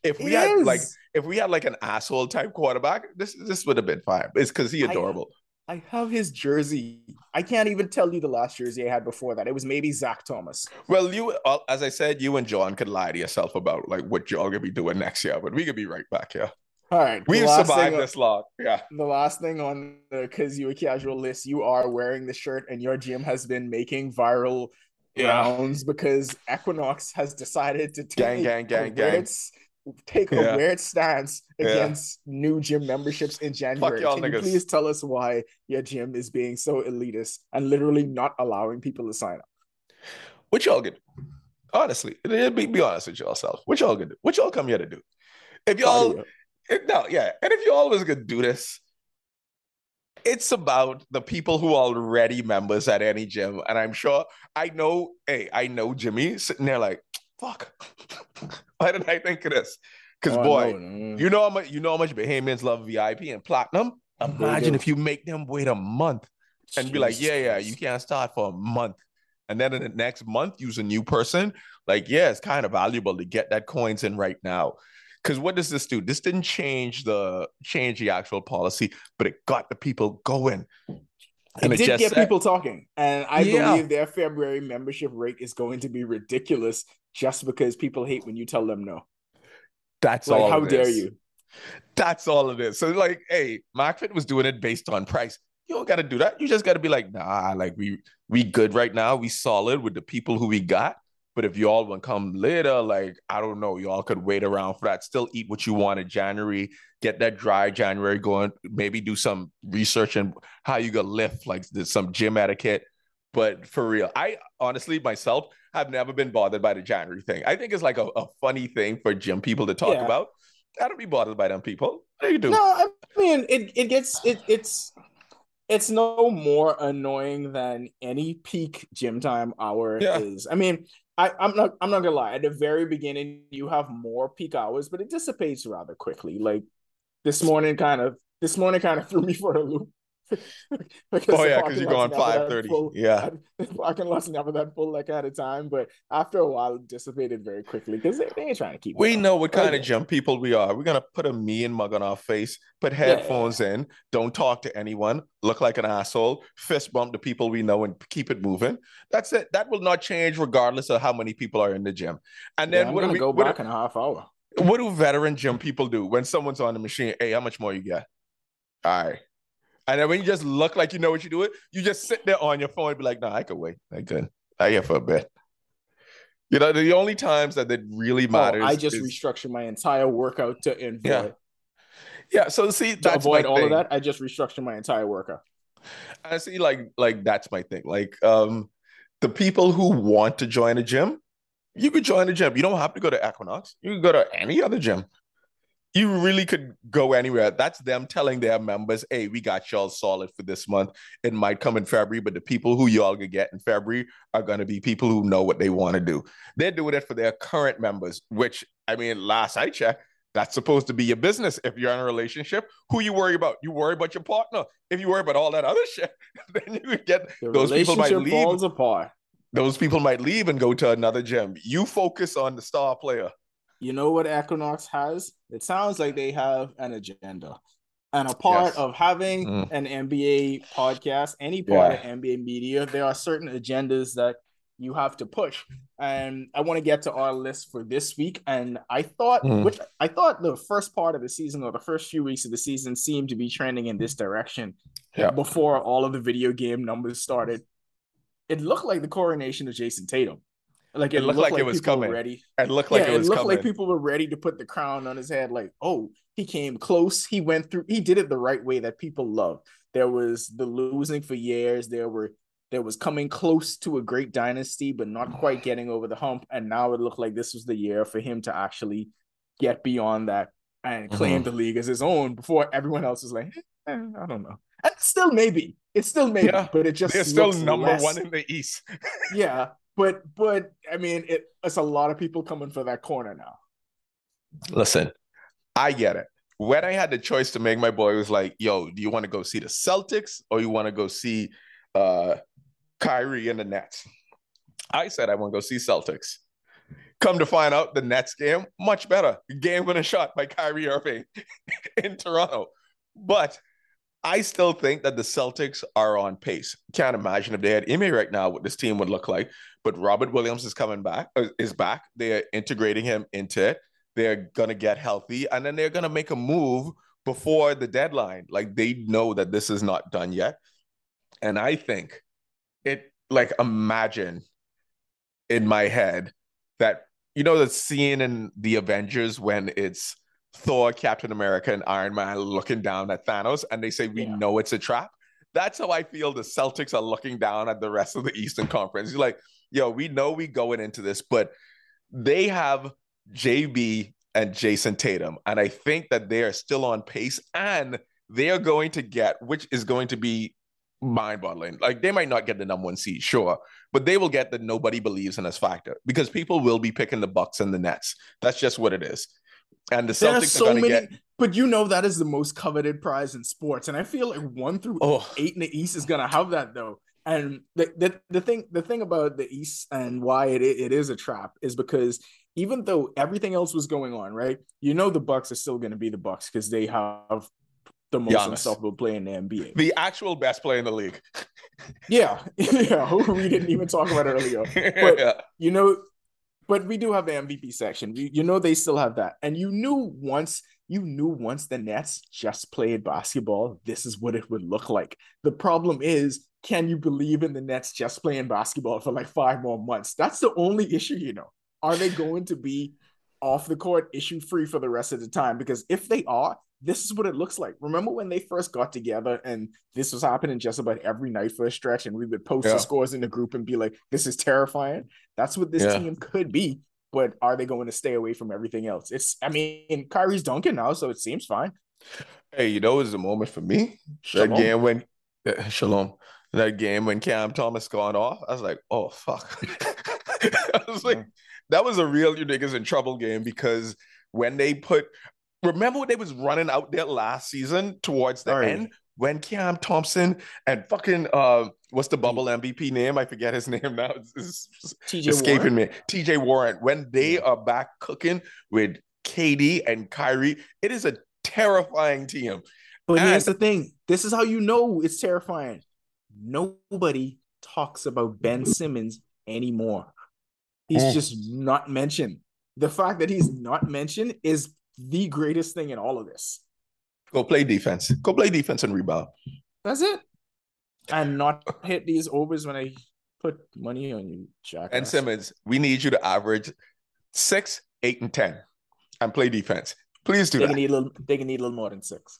If we It had like if we had like an asshole type quarterback, this this would have been fine. It's because he adorable. I have his jersey. I can't even tell you the last jersey I had before that. It was maybe Zach Thomas. Well, you, uh, as I said, you and John could lie to yourself about like what y'all gonna be doing next year, but we could be right back here. All right, we've survived this long. Yeah. The last thing on the because you a casual list, you are wearing the shirt, and your gym has been making viral yeah. rounds because Equinox has decided to take gang, gang, gang, gang. Take a weird stance against yeah. new gym memberships in January. Can niggas. you please tell us why your gym is being so elitist and literally not allowing people to sign up? What y'all gonna do? Honestly, be, be honest with yourself. What y'all gonna do? What y'all come here to do? If y'all, if, no, yeah, and if you always gonna do this, it's about the people who are already members at any gym. And I'm sure I know, hey, I know Jimmy sitting there like, fuck. Why did I think of this? Because oh, boy, no, no. you know how much you know how much Bahamians love VIP and platinum. Imagine if you make them wait a month and be like, yeah, yeah, you can't start for a month. And then in the next month, use a new person. Like, yeah, it's kind of valuable to get that coins in right now. Because what does this do? This didn't change the change the actual policy, but it got the people going. And it, it did get said, people talking, and I yeah. believe their February membership rate is going to be ridiculous just because people hate when you tell them no. That's like, all. How dare you? That's all of it is. So, like, hey, MarkFit was doing it based on price. You don't got to do that. You just got to be like, nah, like we we good right now. We solid with the people who we got. But if y'all want to come later, like I don't know, y'all could wait around for that. Still eat what you want in January. Get that dry January going. Maybe do some research and how you gonna lift, like some gym etiquette. But for real, I honestly myself have never been bothered by the January thing. I think it's like a, a funny thing for gym people to talk yeah. about. I don't be bothered by them people. What do you do? No, I mean it. It gets it. It's it's no more annoying than any peak gym time hour yeah. is. I mean, I, I'm not I'm not gonna lie. At the very beginning, you have more peak hours, but it dissipates rather quickly. Like this morning, kind of this morning kind of [LAUGHS] threw me for a loop [LAUGHS] oh yeah, because you go on five thirty. Yeah, parking lot's never that full like at a time, but after a while, it dissipated very quickly because they, they, ain't trying to keep. We know what oh, kind of jump people we are. We're gonna put a mean mug on our face, put headphones yeah. in, don't talk to anyone, look like an asshole, fist bump the people we know, and keep it moving. That's it. That will not change regardless of how many people are in the gym. And then yeah, what do we go back in a half hour? What do veteran gym people do when someone's on the machine? Hey, how much more you got? All right. And then when you just look like you know what you're doing, you just sit there on your phone and be like, no, I could wait. I could. I here for a bit. You know, the only times that it really matters. Oh, I just is... restructured my entire workout to avoid. Yeah. Yeah. So see, to avoid all thing. of that, I just restructured my entire workout. I see, like, like that's my thing. Like, um, the people who want to join a gym, you could join a gym. You don't have to go to Equinox. You can go to any other gym you really could go anywhere. That's them telling their members, hey, we got y'all solid for this month. It might come in February, but the people who y'all gonna get in February are gonna be people who know what they want to do. They're doing it for their current members, which I mean, last I checked, that's supposed to be your business. If you're in a relationship, who you worry about? You worry about your partner. If you worry about all that other [LAUGHS] shit, then you get the those people might leave. Falls apart. Those people might leave and go to another gym. You focus on the star player you know what Equinox has? It sounds like they have an agenda. And a part yes. of having mm. an NBA podcast, any part yeah. of NBA media, there are certain agendas that you have to push. And I want to get to our list for this week. And I thought, mm. which I thought the first part of the season or the first few weeks of the season seemed to be trending in this direction. Yeah. Before all of the video game numbers started, it looked like the coronation of Jayson Tatum. Like it, it looked, looked, like, it was coming. Ready. It looked like yeah, it was it looked coming. like people were ready to put the crown on his head. Like, oh, he came close. He went through. He did it the right way that people love. There was the losing for years. There were there was coming close to a great dynasty, but not quite getting over the hump. And now it looked like this was the year for him to actually get beyond that and claim mm-hmm. the league as his own before everyone else is like, eh, I don't know. And still maybe. It's still maybe, yeah, but it just they're still number less. one in the East. yeah, but but I mean, it, it's a lot of people coming for that corner now. Listen, I get it. When I had the choice to make, my boy was like, "Yo, do you want to go see the Celtics or you want to go see uh, Kyrie and the Nets?" I said I want to go see Celtics. Come to find out, the Nets game much better. Game winning shot by Kyrie Irving [LAUGHS] in Toronto. But I still think that the Celtics are on pace. Can't imagine if they had Ime right now, what this team would look like. But Robert Williams is coming back, uh, is back. They're integrating him into it. They're gonna get healthy, and then they're gonna make a move before the deadline. Like they know that this is not done yet. And I think it like imagine in my head that you know the scene in the Avengers when it's Thor, Captain America, and Iron Man looking down at Thanos and they say, We yeah. know it's a trap. That's how I feel the Celtics are looking down at the rest of the Eastern Conference. He's like, yo, we know we going into this, but they have JB and Jayson Tatum. And I think that they are still on pace and they are going to get, which is going to be mind boggling. Like they might not get the number one seed, sure, but they will get the nobody believes in us factor because people will be picking the Bucks and the Nets. That's just what it is. And the Celtics so are going to get. But you know that is the most coveted prize in sports, and I feel like one through oh. eight in the East is going to have that though. And the, the the thing the thing about the East and why it it is a trap is because even though everything else was going on, right? You know the Bucks are still going to be the Bucks because they have the most Giannis. unstoppable player in the NBA. The actual best player in the league. yeah, [LAUGHS] yeah. Who we didn't even talk about earlier. [LAUGHS] But yeah. you know, but we do have the MVP section. You, you know they still have that, and you knew once you knew once the Nets just played basketball, this is what it would look like. The problem is, can you believe in the Nets just playing basketball for like five more months? That's the only issue, you know. Are they going to be off the court issue free for the rest of the time? Because if they are, this is what it looks like. Remember when they first got together and this was happening just about every night for a stretch, and we would post yeah. the scores in the group and be like, "This is terrifying." That's what this yeah. team could be. But are they going to stay away from everything else? It's, I mean, Kyrie's dunking now, so it seems fine. Hey, you know, it was a moment for me. Shalom. That game when uh, Shalom. That game when Cam Thomas gone off, I was like, oh fuck. [LAUGHS] I was like, that was a real you niggas in trouble game because when they put remember when they was running out there last season towards the end when Cam Thompson and fucking uh what's the bubble MVP name? I forget his [LAUGHS] name now. It's, it's TJ escaping Warren. me. TJ Warren. When they are back cooking with KD and Kyrie, it is a terrifying team. But and, here's the thing: this is how you know it's terrifying. Nobody talks about Ben Simmons anymore. He's mm. just not mentioned. The fact that he's not mentioned is the greatest thing in all of this. Go play defense. Go play defense and rebound. That's it. And not hit these overs when I put money on you, Jack. And Simmons, we need you to average six, eight, and ten, and play defense. Please do they that. Can need a little, they can need a little more than six.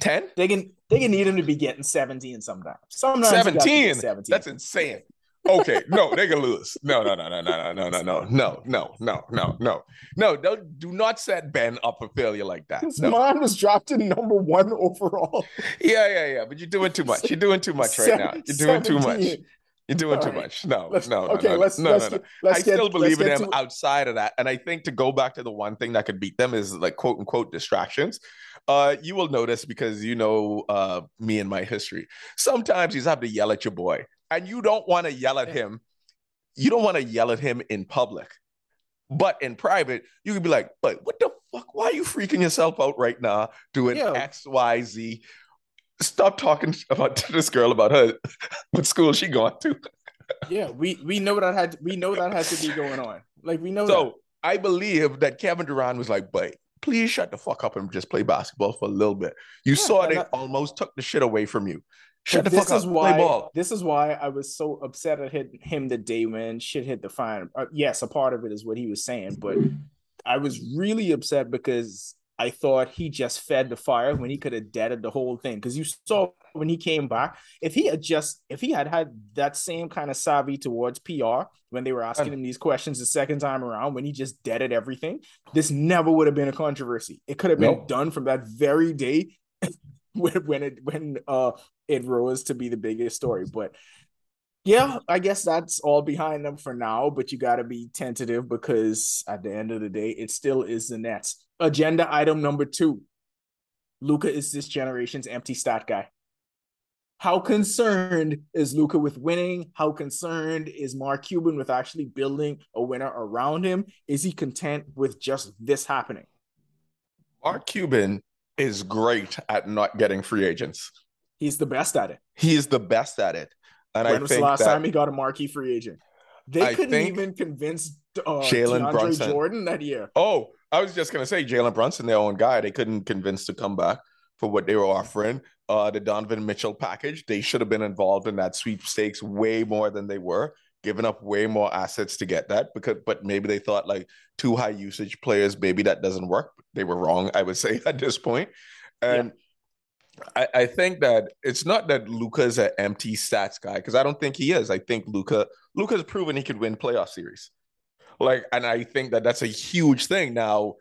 Ten? They can they can need him to be getting 17 sometimes. Sometimes 17. 17. That's insane okay, no, they can lose. No, no, no, no, no, no, no, no, no, no, no, no, no, no. Don't do not set Ben up for failure like that. His no. mom was dropped in number one overall. Yeah, yeah, yeah. But you're doing too much. You're doing too much right now. You're doing too much. You're doing too much. No, no, no. Okay, let's no, no, no. I still believe in them outside of that, and I think to go back to the one thing that could beat them is like quote unquote distractions. Uh, you will notice because you know uh me and my history. Sometimes you have to yell at your boy and you don't want to yell at him. You don't want to yell at him in public. But in private, you could be like, but what the fuck? Why are you freaking yourself out right now doing yeah. X, Y, Z? Stop talking [LAUGHS] about to this girl about her [LAUGHS] what school she going to. [LAUGHS] yeah, we we know that had we know that had to be going on. Like we know so that. I believe that Kevin Durant was like, but please shut the fuck up and just play basketball for a little bit. You yeah, saw they that, almost took the shit away from you. Shut the this fuck is up. Why, This is why I was so upset at him the day when shit hit the fan. Uh, yes, a part of it is what he was saying, but I was really upset because I thought he just fed the fire when he could have deaded the whole thing. Because you saw when he came back, if he had just if he had had that same kind of savvy towards PR when they were asking him these questions the second time around, when he just deaded everything, this never would have been a controversy. It could have been nope. done from that very day [LAUGHS] when when it when uh it rose to be the biggest story. But yeah, I guess that's all behind them for now. But you got to be tentative because at the end of the day, it still is the Nets. Agenda item number two: Luka is this generation's empty stat guy. How concerned is Luka with winning? How concerned is Mark Cuban with actually building a winner around him? Is he content with just this happening? Mark Cuban is great at not getting free agents. He's the best at it. He is the best at it. And when I was think the last that, time he got a marquee free agent? They I couldn't even convince uh, Jalen Brunson. Jordan that year. Oh, I was just gonna say Jalen Brunson, their own guy. They couldn't convince to come back for what they were offering. Uh, the Donovan Mitchell package. They should have been involved in that sweepstakes way more than they were, giving up way more assets to get that. Because, but maybe they thought like two high usage players, maybe that doesn't work. They were wrong, I would [LAUGHS] say at this point. And I, I think that it's not that Luka's an empty stats guy because I don't think he is. I think Luka Luka's proven he could win playoff series. Like, and I think that that's a huge thing. Now,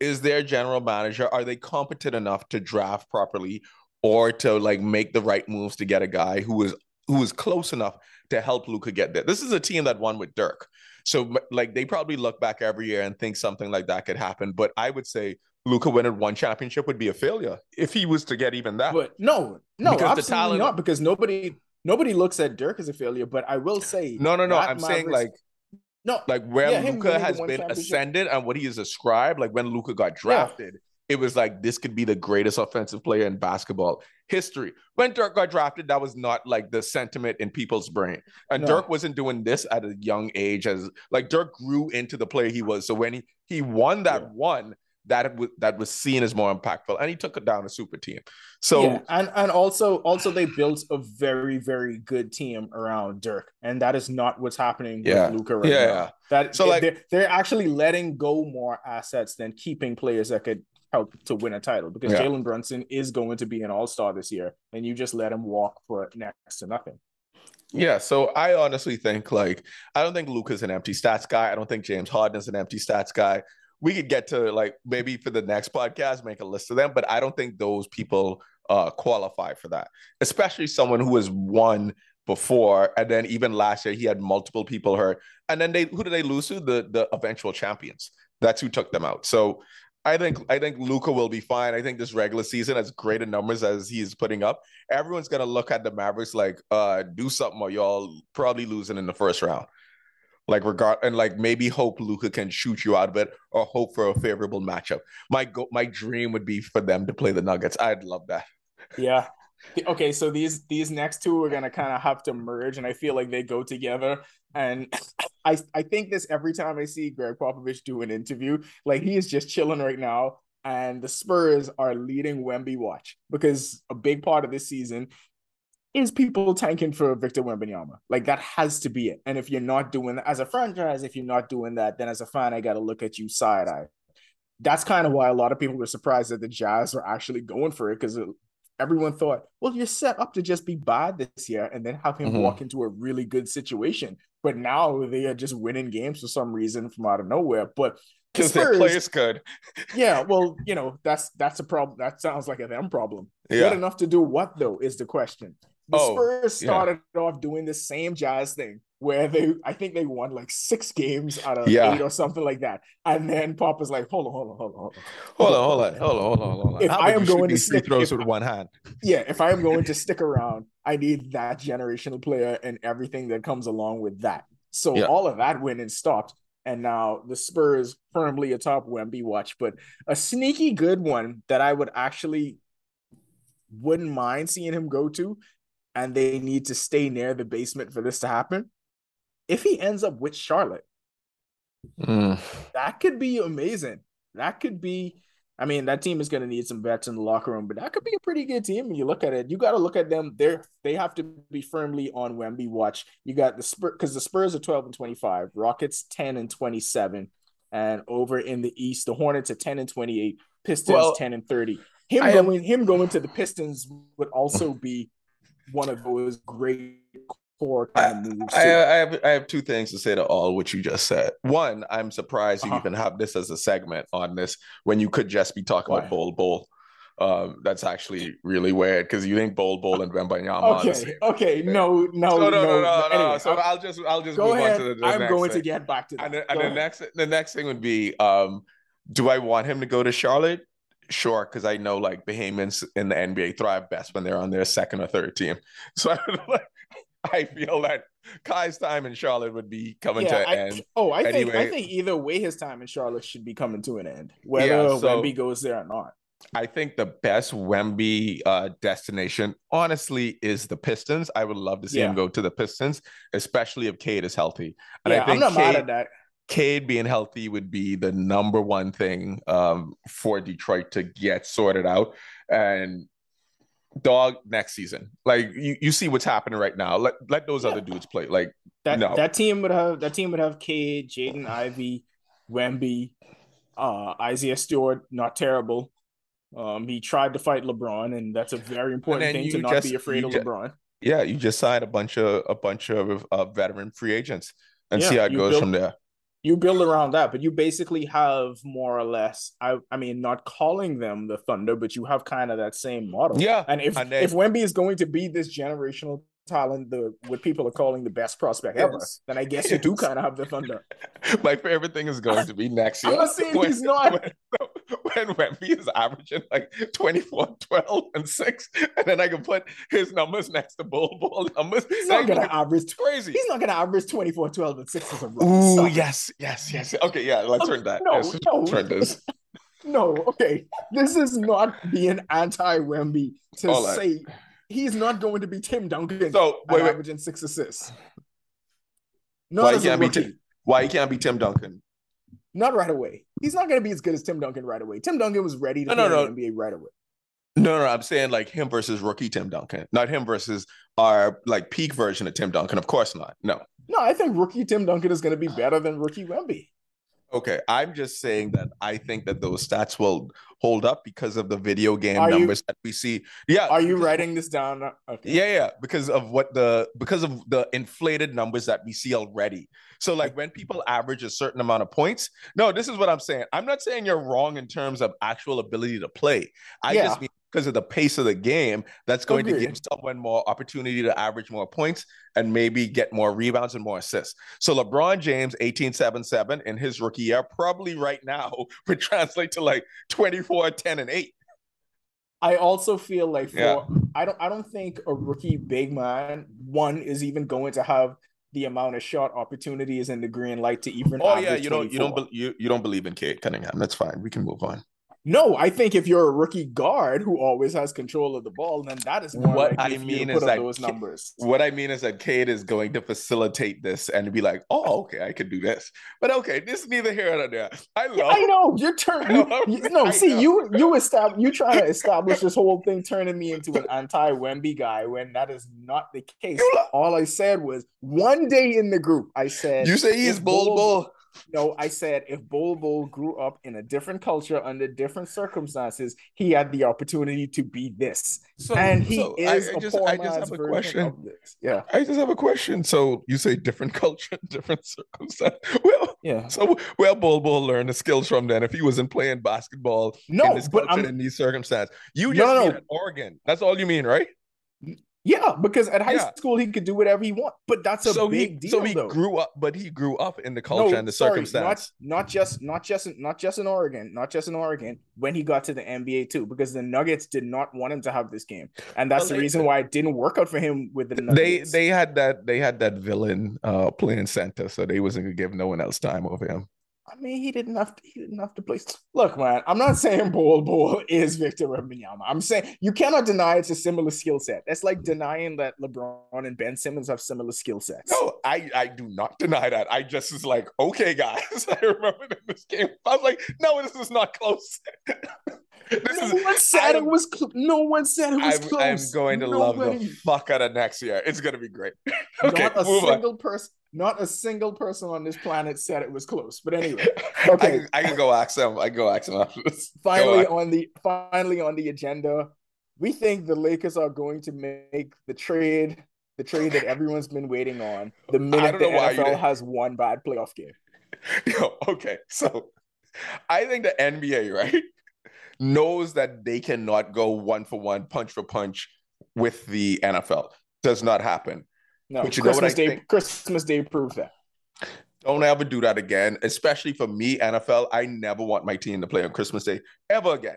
is their general manager are they competent enough to draft properly or to like make the right moves to get a guy who is who is close enough to help Luka get there? This is a team that won with Dirk. So like they probably look back every year and think something like that could happen. But I would say Luka winning one championship would be a failure if he was to get even that. But no, no, Because absolutely talent- not. Because nobody nobody looks at Dirk as a failure. But I will say, no, no, no. I'm saying like no, like where Yeah, Luka has been ascended and what he is ascribed, like when Luka got drafted, it was like this could be the greatest offensive player in basketball history. When Dirk got drafted, that was not like the sentiment in people's brain. And No. Dirk wasn't doing this at a young age as like Dirk grew into the player he was. So when he he won that Yeah. one, that was that was seen as more impactful. And he took it down a super team. So yeah, and and also also they built a very very good team around Dirk, and that is not what's happening Yeah. with Luka right Yeah, now. yeah. That So, so like- they're, they're actually letting go more assets than keeping players that could help to win a title because Yeah. Jalen Brunson is going to be an All Star this year, and you just let him walk for next to nothing. Yeah, so I honestly think like I don't think Luka's an empty stats guy. I don't think James Harden is an empty stats guy. We could get to like maybe for the next podcast make a list of them, but I don't think those people uh qualify for that. Especially someone who has won before and then even last year he had multiple people hurt. And then they who did they lose to? The the eventual champions. That's who took them out. So I think I think Luka will be fine. I think this regular season, as great a numbers as he's putting up, everyone's gonna look at the Mavericks like, uh, do something or y'all probably losing in the first round. Like regard and like maybe hope Luka can shoot you out of it or hope for a favorable matchup. My go my dream would be for them to play the Nuggets. I'd love that. Yeah. Okay, so these these next two are gonna kind of have to merge, and I feel like they go together. And [COUGHS] I I think this every time I see Gregg Popovich do an interview, like he is just chilling right now. And the Spurs are leading Wemby watch because a big part of this season is people tanking for Victor Wembanyama. Like that has to be it. And if you're not doing that as a franchise, if you're not doing that, then as a fan, I got to look at you side eye. That's kind of why a lot of people were surprised that the Jazz were actually going for it because everyone thought, well, you're set up to just be bad this year and then have him Mhm. walk into a really good situation. But now they are just winning games for some reason from out of nowhere. But Because their Spurs- players could. [LAUGHS] yeah, well, you know, that's that's a problem. That sounds like a them problem. Yeah. Good enough to do what though is the question. The Oh, Spurs yeah. started off doing the same Jazz thing where they, I think they won like six games out of Yeah. eight or something like that, and then Papa's like, hold on, hold on, hold on, hold on. Hold on, hold on, hold on, hold on. If How I am going to stick- throws if with one hand. Yeah, if I am going to [LAUGHS] stick around, I need that generational player and everything that comes along with that. So Yeah. all of that went and stopped. And now the Spurs firmly atop Wemby watch, but a sneaky good one that I would actually wouldn't mind seeing him go to, and they need to stay near the basement for this to happen. If he ends up with Charlotte, Mm. that could be amazing. That could be. I mean, that team is going to need some vets in the locker room, but that could be a pretty good team. When you look at it, you got to look at them. They're they have to be firmly on Wemby watch. You got the Spurs because the Spurs are twelve and twenty five, Rockets ten and twenty seven, and over in the East, the Hornets are ten and twenty eight, Pistons Well, ten and thirty. Him I am- going him going to the Pistons would also be one of those great core kind of moves. I. I have I have two things to say to all what you just said. One, I'm surprised you Uh-huh. even have this as a segment on this when you could just be talking Why? about Bol Bol. Um, that's actually really weird because you think Bol Bol and Wembanyama okay, okay, no, no, So no, no, no, no. Anyway, so I'll- I'll just I'll just Go move ahead. on to the, the I'm next going thing. to get back to that. And, the, and the next the next thing would be um, do I want him to go to Charlotte? Sure, because I know like Bahamians in the NBA thrive best when they're on their second or third team. [LAUGHS] So I, I feel that Kai's time in Charlotte would be coming yeah, to I, an end. oh, I think I think either way, his time in Charlotte should be coming to an end, whether Yeah, so- Wemby goes there or not. I think the best Wemby uh, destination, honestly, is the Pistons. I would love to see Yeah. him go to the Pistons, especially if Cade is healthy. And yeah, I think I'm not Cade, mad at that. Cade being healthy would be the number one thing um, for Detroit to get sorted out. And dog next season, like you, you see what's happening right now. Let let those Yeah. other dudes play. Like That No. that team would have that team would have Cade, Jaden Ivey, Wemby, uh, Isaiah Stewart, not terrible. Um, he tried to fight LeBron, and that's a very important thing to not just- be afraid of ju- LeBron. yeah, you just signed a bunch of a bunch of uh, veteran free agents and see how it goes from there. You build around that, but you basically have more or less. I I mean, not calling them the Thunder, but you have kind of that same model. Yeah, And if and then- if Wemby is going to be this generational talent, the what people are calling the best prospect ever, Yes. then I guess you do kind of have the Thunder. [LAUGHS] My favorite thing is going to be next year. I'm not saying when- he's not. When, when Wemby is averaging like 24, 12, and 6, and then I can put his numbers next to Bol Bol numbers. He's not gonna average. crazy. He's not gonna average 24, 12, and six as a rookie. Ooh, Stop yes, yes, yes. Okay, yeah, let's turn that. no, Let's no. turn this. [LAUGHS] No, okay. This is not being anti-Wemby to Hold on. say he's not going to be Tim Duncan So, wait, wait. averaging six assists. Not Why can't be. Tim- Why he can't be Tim Duncan? Not right away. He's not going to be as good as Tim Duncan right away. Tim Duncan was ready to No, no, in the NBA right away. No, no, I'm saying like him versus rookie Tim Duncan, not him versus our like peak version of Tim Duncan. Of course not. No. No, I think rookie Tim Duncan is going to be better than rookie Wemby. Okay, I'm just saying that I think that those stats will hold up because of the video game Are you- numbers that we see. Yeah. Are you writing this down? Uh, okay. Yeah, yeah, because of what the because of the inflated numbers that we see already. So like when people average a certain amount of points, no, this is what I'm saying. I'm not saying you're wrong in terms of actual ability to play. I Yeah. just mean because of the pace of the game, that's going to Agreed. give someone more opportunity to average more points and maybe get more rebounds and more assists. So LeBron James 18-7-7 in his rookie year probably right now [LAUGHS] would translate to like 24, 10, and 8. I also feel like for Yeah. I don't I don't think a rookie big man one is even going to have the amount of shot opportunities and the green light to even. Oh yeah, you don't you don't be, you, you don't believe in Cade Cunningham. That's fine. We can move on. No, I think if you're a rookie guard who always has control of the ball, then that is What I for you to mean is that those numbers. What I mean is that Cade is going to facilitate this and be like, oh, okay, I can do this. But okay, this is neither here nor there. I love Yeah, I know you're turning. You, no, I see know. you you establish you trying to [LAUGHS] establish this whole thing, turning me into an anti Wemby guy when that is not the case. All I said was one day in the group, I said You say he's bold, bull. No, I said if Bol grew up in a different culture under different circumstances, he had the opportunity to be this, So, and he so is I, I a just I just have a question. Yeah, I just have a question. So you say different [LAUGHS] culture, different circumstance. Well, yeah. so where Bol Bol learned the skills from then if he wasn't playing basketball in No, this but culture I'm in these circumstances. You just no, no. Oregon. That's all you mean, right? Yeah because at high Yeah. school he could do whatever he want, but that's a so big he deal. so he though. grew up, but he grew up in the culture and the sorry, circumstance. Not, not just not just not just in Oregon, not just in Oregon. When he got to the NBA too, because the Nuggets did not want him to have this game, and that's Well, the they- reason why it didn't work out for him with the they Nuggets. they had that they had that villain uh playing center, so they wasn't gonna give no one else time over him. I mean, he didn't have to. He didn't have to play. Look, man, I'm not saying Bol Bol [LAUGHS] is Victor Wembanyama. I'm saying you cannot deny it's a similar skill set. That's like mm-hmm. denying that LeBron and Ben Simmons have similar skill sets. No, I I do not deny that. I just was like, okay, guys. [LAUGHS] I remember in this game, I was like, no, this is not close. [LAUGHS] this no is. one said I'm- it was. Cl- no one said it was I'm, close. I'm going to love the fuck out of next year. It's gonna be great. okay, not a single person. Not a single person on this planet said it was close. But anyway, [LAUGHS] okay. I, can- I can go ask them. I can go ask them after this. Finally ask- on the finally on the agenda, we think the Lakers are going to make the trade, the trade that everyone's been waiting on. The minute the know why you NFL has one bad playoff game. [LAUGHS] Yo, okay, so I think the NBA, right, knows that they cannot go one for one, punch for punch with the NFL. Does not happen. No, But you know what Christmas I Day. think? Christmas Day proves that. Don't ever do that again. Especially for me, NFL. I never want my team to play on Christmas Day ever again.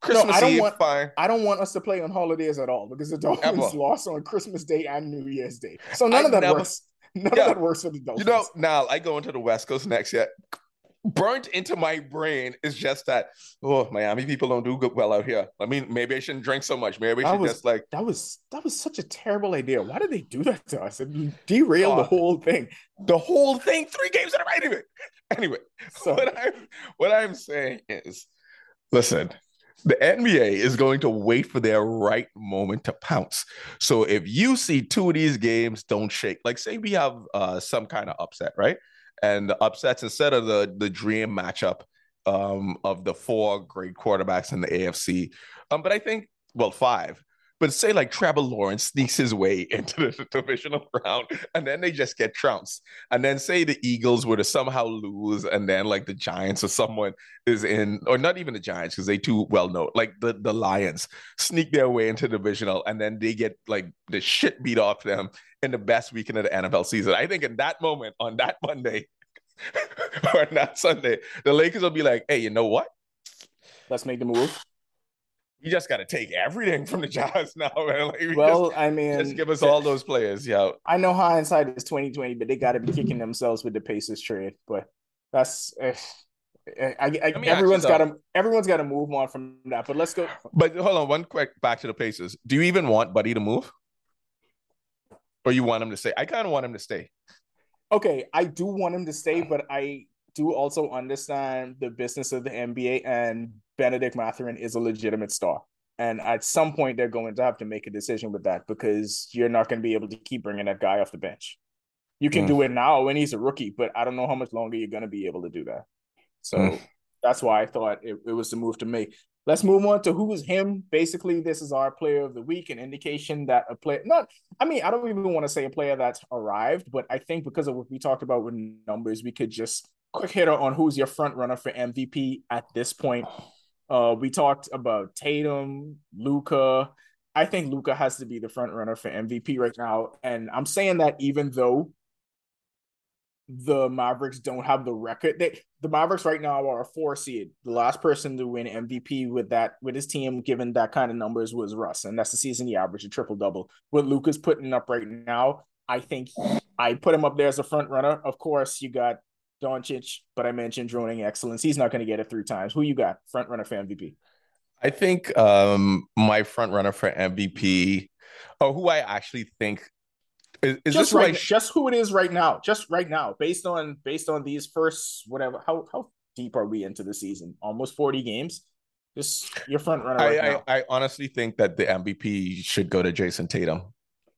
Christmas I don't Eve, want- fine. I don't want us to play on holidays at all because the Dolphins Ever. lost on Christmas Day and New Year's Day. So none I of that never- works. None Yeah. of that works for the Dolphins. You know, now I go into the West Coast next year. Burnt into my brain is just that oh Miami people don't do good well out here. I mean, maybe I shouldn't drink so much. Maybe I should was, just like that was that was such a terrible idea. Why did they do that to us? It derailed uh, the whole thing. The whole thing, three games in a row. Anyway, anyway, so what I'm what I'm saying is, listen, the NBA is going to wait for their right moment to pounce. So if you see two of these games don't shake, like say we have uh, some kind of upset, right? And upsets instead of the the dream matchup um, of the four great quarterbacks in the AFC. Um, but I think well five. But say like Trevor Lawrence sneaks his way [LAUGHS] into the divisional [LAUGHS] round, and then they just get trounced. And then say the Eagles were to somehow lose, and then like the Giants or someone is in, or not even the Giants because they too well know, like the the Lions sneak their way into the divisional, and then they get like the shit beat off them in the best weekend of the NFL season. I think in that moment on that [LAUGHS] Monday, or that Sunday, the Lakers will be like, hey, you know what? Let's make the move. You just got to take everything from the [LAUGHS] Jazz now, man. Like, well, just, I mean, just give us all those players. Yeah, I know hindsight is twenty twenty, but they got to be kicking themselves with the Pacers trade. But that's. Uh, I, I, everyone's got to everyone's got to move on from that. But let's go. But hold on, one quick back to the Pacers. Do you even want Buddy to move, or you want him to stay? I kind of want him to stay okay, I do want him to stay, but I do also understand the business of the NBA, and Bennedict Mathurin is a legitimate star. And at some point, they're going to have to make a decision with that because you're not going to be able to keep bringing that guy off the bench. You can mm. do it now when he's a rookie, but I don't know how much longer you're going to be able to do that. So mm. that's why I thought it, it was the move to make. Let's move on to who is him. Basically, this is our player of the week, an indication that a player not I mean, I don't even want to say a player that's arrived, but I think because of what we talked about with numbers, we could just quick hitter on who's your front runner for MVP at this point. Uh, we talked about Tatum, Luka. I think Luka has to be the front runner for MVP right now. And I'm saying that even though the Mavericks don't have the record. They the Mavericks right now are a four seed. The last person to win MVP with that with his team, given that kind of numbers, was Russ, and that's the season he averaged a triple double. What Luka's putting up right now, I think I put him up there as a front runner. Of course, you got Doncic, but I mentioned droning excellence. He's not going to get it three times. Who you got front runner for MVP? I think um my front runner for MVP, or who I actually think is, is just right, just who it is right now, just right now, based on based on these first whatever. How how deep are we into the season? Almost forty games. Just your front runner. Right I, I, I honestly think that the MVP should go to Jayson Tatum.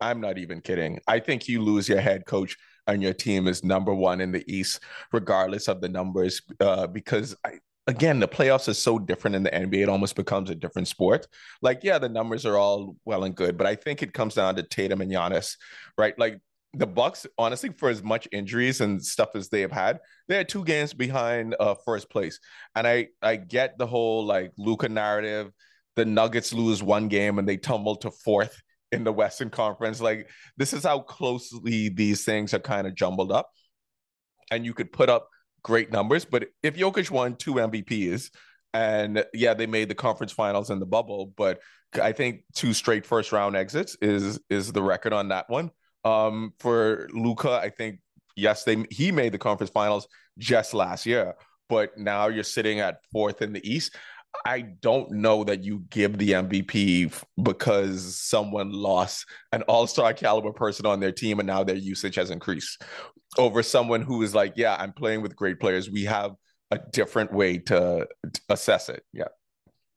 I'm not even kidding. I think you lose your head coach and your team is number one in the East, regardless of the numbers, uh, because I, again, the playoffs is so different in the NBA. It almost becomes a different sport. Like, yeah, the numbers are all well and good, but I think it comes down to Tatum and Giannis, right? Like the Bucks, honestly, for as much injuries and stuff as they have had, they are two games behind uh, first place. And I I get the whole like Luka narrative. The Nuggets lose one game and they tumble to fourth in the Western Conference. Like this is how closely these things are kind of jumbled up. And you could put up great numbers. But if Jokic won two MVPs, and yeah, they made the conference finals in the bubble, but I think two straight first round exits is is the record on that one. Um, for Luka, I think yes, they he made the conference finals just last year, but now you're sitting at fourth in the East. I don't know that you give the MVP because someone lost an all-star caliber person on their team and now their usage has increased over someone who is like, yeah, I'm playing with great players. We have a different way to, assess it. Yeah.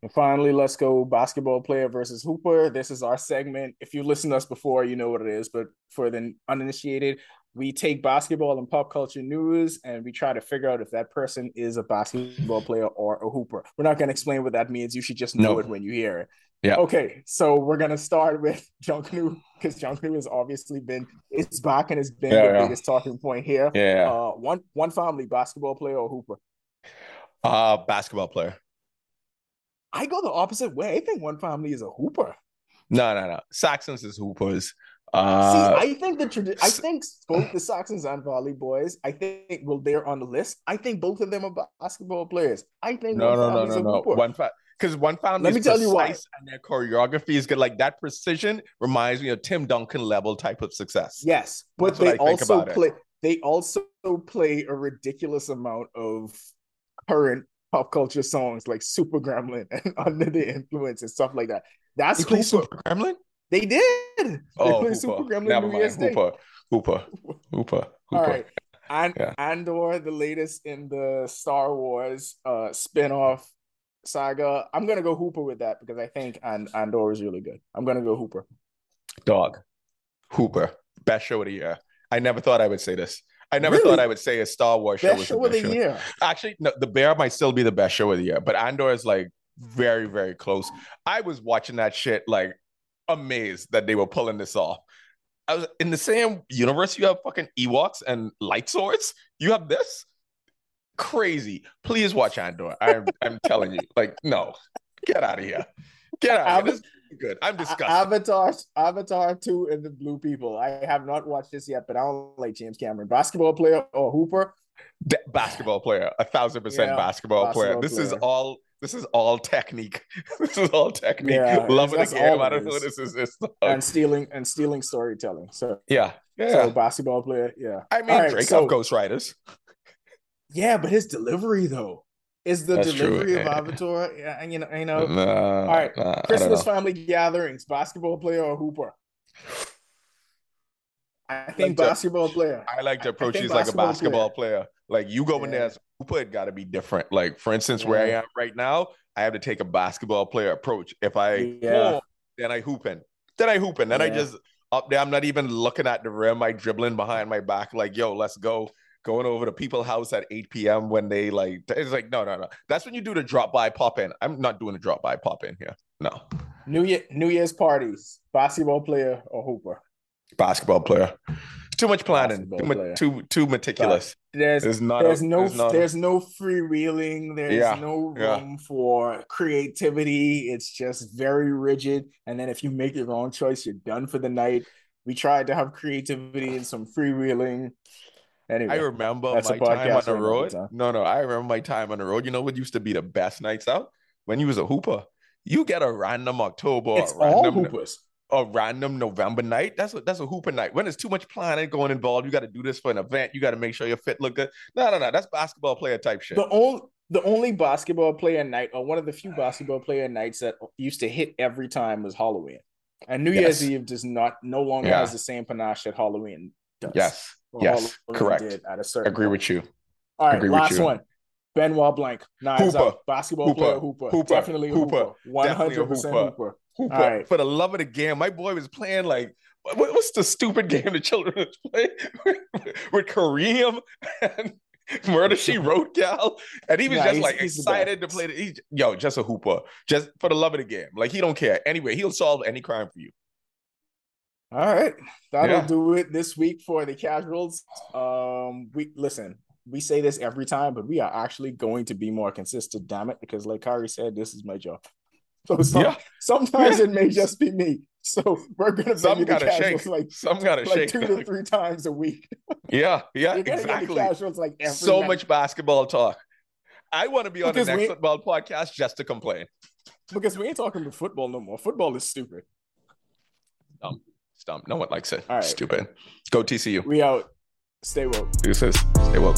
And finally, let's go basketball player versus hooper. This is our segment. If you listened to us before, you know what it is. But for the uninitiated, we take basketball and pop culture news and we try to figure out if that person is a basketball player or a hooper. We're not going to explain what that means. You should just know no. it when you hear it. Yeah. Okay, so we're gonna start with [LAUGHS] Junkanoo because Junkanoo has obviously been it's back and has been yeah, the yeah. biggest talking point here. Yeah. Uh, one one family basketball player or hooper. Uh basketball player. I go the opposite way. I think one family is a hooper. No, no, no. Saxons is hoopers. Uh, See, I think the tradi- I think both the Saxons and Valley boys. I think well, they're on the list. I think both of them are basketball players. I think no, no, no, no, no. One fact because one found let me tell you why and their choreography is good like that precision reminds me of tim duncan level type of success yes but That's they also play it. they also play a ridiculous amount of current pop culture songs like Super Gremlin and [LAUGHS] Under the Influence and stuff like that. That's. Super Gremlin. They did. They [LAUGHS] oh, Hooper. Super Gremlin Never mind. Hooper. Hooper. Hooper. Hooper. [LAUGHS] All right. And yeah. Andor, the latest in the Star Wars uh spin-off saga. I'm gonna go Hooper with that because I think and Andor is really good. I'm gonna go Hooper. Dog. Hooper. Best show of the year. I never thought I would say this. I never really? thought I would say a Star Wars best show was show the best of the show. year. Actually, no, The Bear might still be the best show of the year, but Andor is like very, very close. I was watching that shit like amazed that they were pulling this off. I was in the same universe. You have fucking Ewoks and light swords. You have this crazy. Please watch Andor. I'm I'm telling you, like, no, get out of here. Get out. Of here. good. I'm disgusted. Avatar, Avatar two, and the Blue People. I have not watched this yet, but I don't like James Cameron. Basketball player or Hooper? basketball player, a thousand percent yeah, basketball, basketball player. This is all this is all technique. [LAUGHS] this is all technique. Yeah, Loving the game. I don't know this is. This and stealing and stealing storytelling. So yeah, yeah. So basketball player. Yeah. I mean, right, Drake so, of Ghost Riders. Yeah, but his delivery though is the That's delivery true. of Avatar. Yeah, you know, you know. all right, nah, Christmas family gatherings, basketball player or hooper. I think like basketball to, player. I like to approach these like a basketball player. player. Like you go yeah. in there as Hooper, it got to be different. Like for instance, yeah. where I am right now, I have to take a basketball player approach. If I yeah. then I hooping, then I hooping, then yeah. I just up there. I'm not even looking at the rim. I dribbling behind my back, like yo, let's go. Going over to people's house at 8 p.m. when they like it's like no no no. That's when you do the drop by pop in. I'm not doing a drop by pop in here. No. New Year New Year's parties, basketball player or hooper basketball player. Too much planning. Too, too, too meticulous. there's there's, not there's a, no there's, there's no freewheeling. There's yeah, no room yeah. for creativity. It's just very rigid. And then if you make the wrong choice, you're done for the night. We tried to have creativity and some freewheeling. Anyway, I remember my time on the road. No, no, I remember my time on the road. You know what used to be the best nights out when you was a hooper. You get a random October, it's random, all hoopers a random November night. That's a, that's a hooper night. When there's too much planning going involved, you got to do this for an event. You got to make sure your fit look good. No, no, no. That's basketball player type shit. The only the only basketball player night, or one of the few basketball player nights that used to hit every time was Halloween. And New yes. Year's Eve does not no longer yeah. has the same panache that Halloween does. Yes. yes. Halloween correct. at a certain agree point. with you. All right, agree last one. Benoit Blanc, Knives Hooper. Out, basketball Hooper. player, Hooper. Hooper. Definitely Hooper. One hundred percent Hooper. Hooper. Right. For the love of the game, my boy was playing like what's the stupid [LAUGHS] game the children play [LAUGHS] with Kareem and Murder She Wrote Gal, and he was just like excited to play. The, he, yo, just a hooper, just for the love of the game. Like he don't care. Anyway, he'll solve any crime for you. All right, that'll yeah. do it this week for the casuals. Um, we listen we say this every time, but we are actually going to be more consistent, damn it, because like Kari said, this is my job. So some, yeah. sometimes yeah. it may just be me. So we're gonna some gotta shake like some gotta like shake two to three times a week. [LAUGHS] Yeah, yeah, exactly. like so night. much basketball talk. I want to be on because the next football podcast just to complain. Because we ain't talking about football no more. Football is stupid. Dumb, dumb. No one likes it. All right. Stupid. Go TCU. We out. Stay woke. Deuces. Stay woke.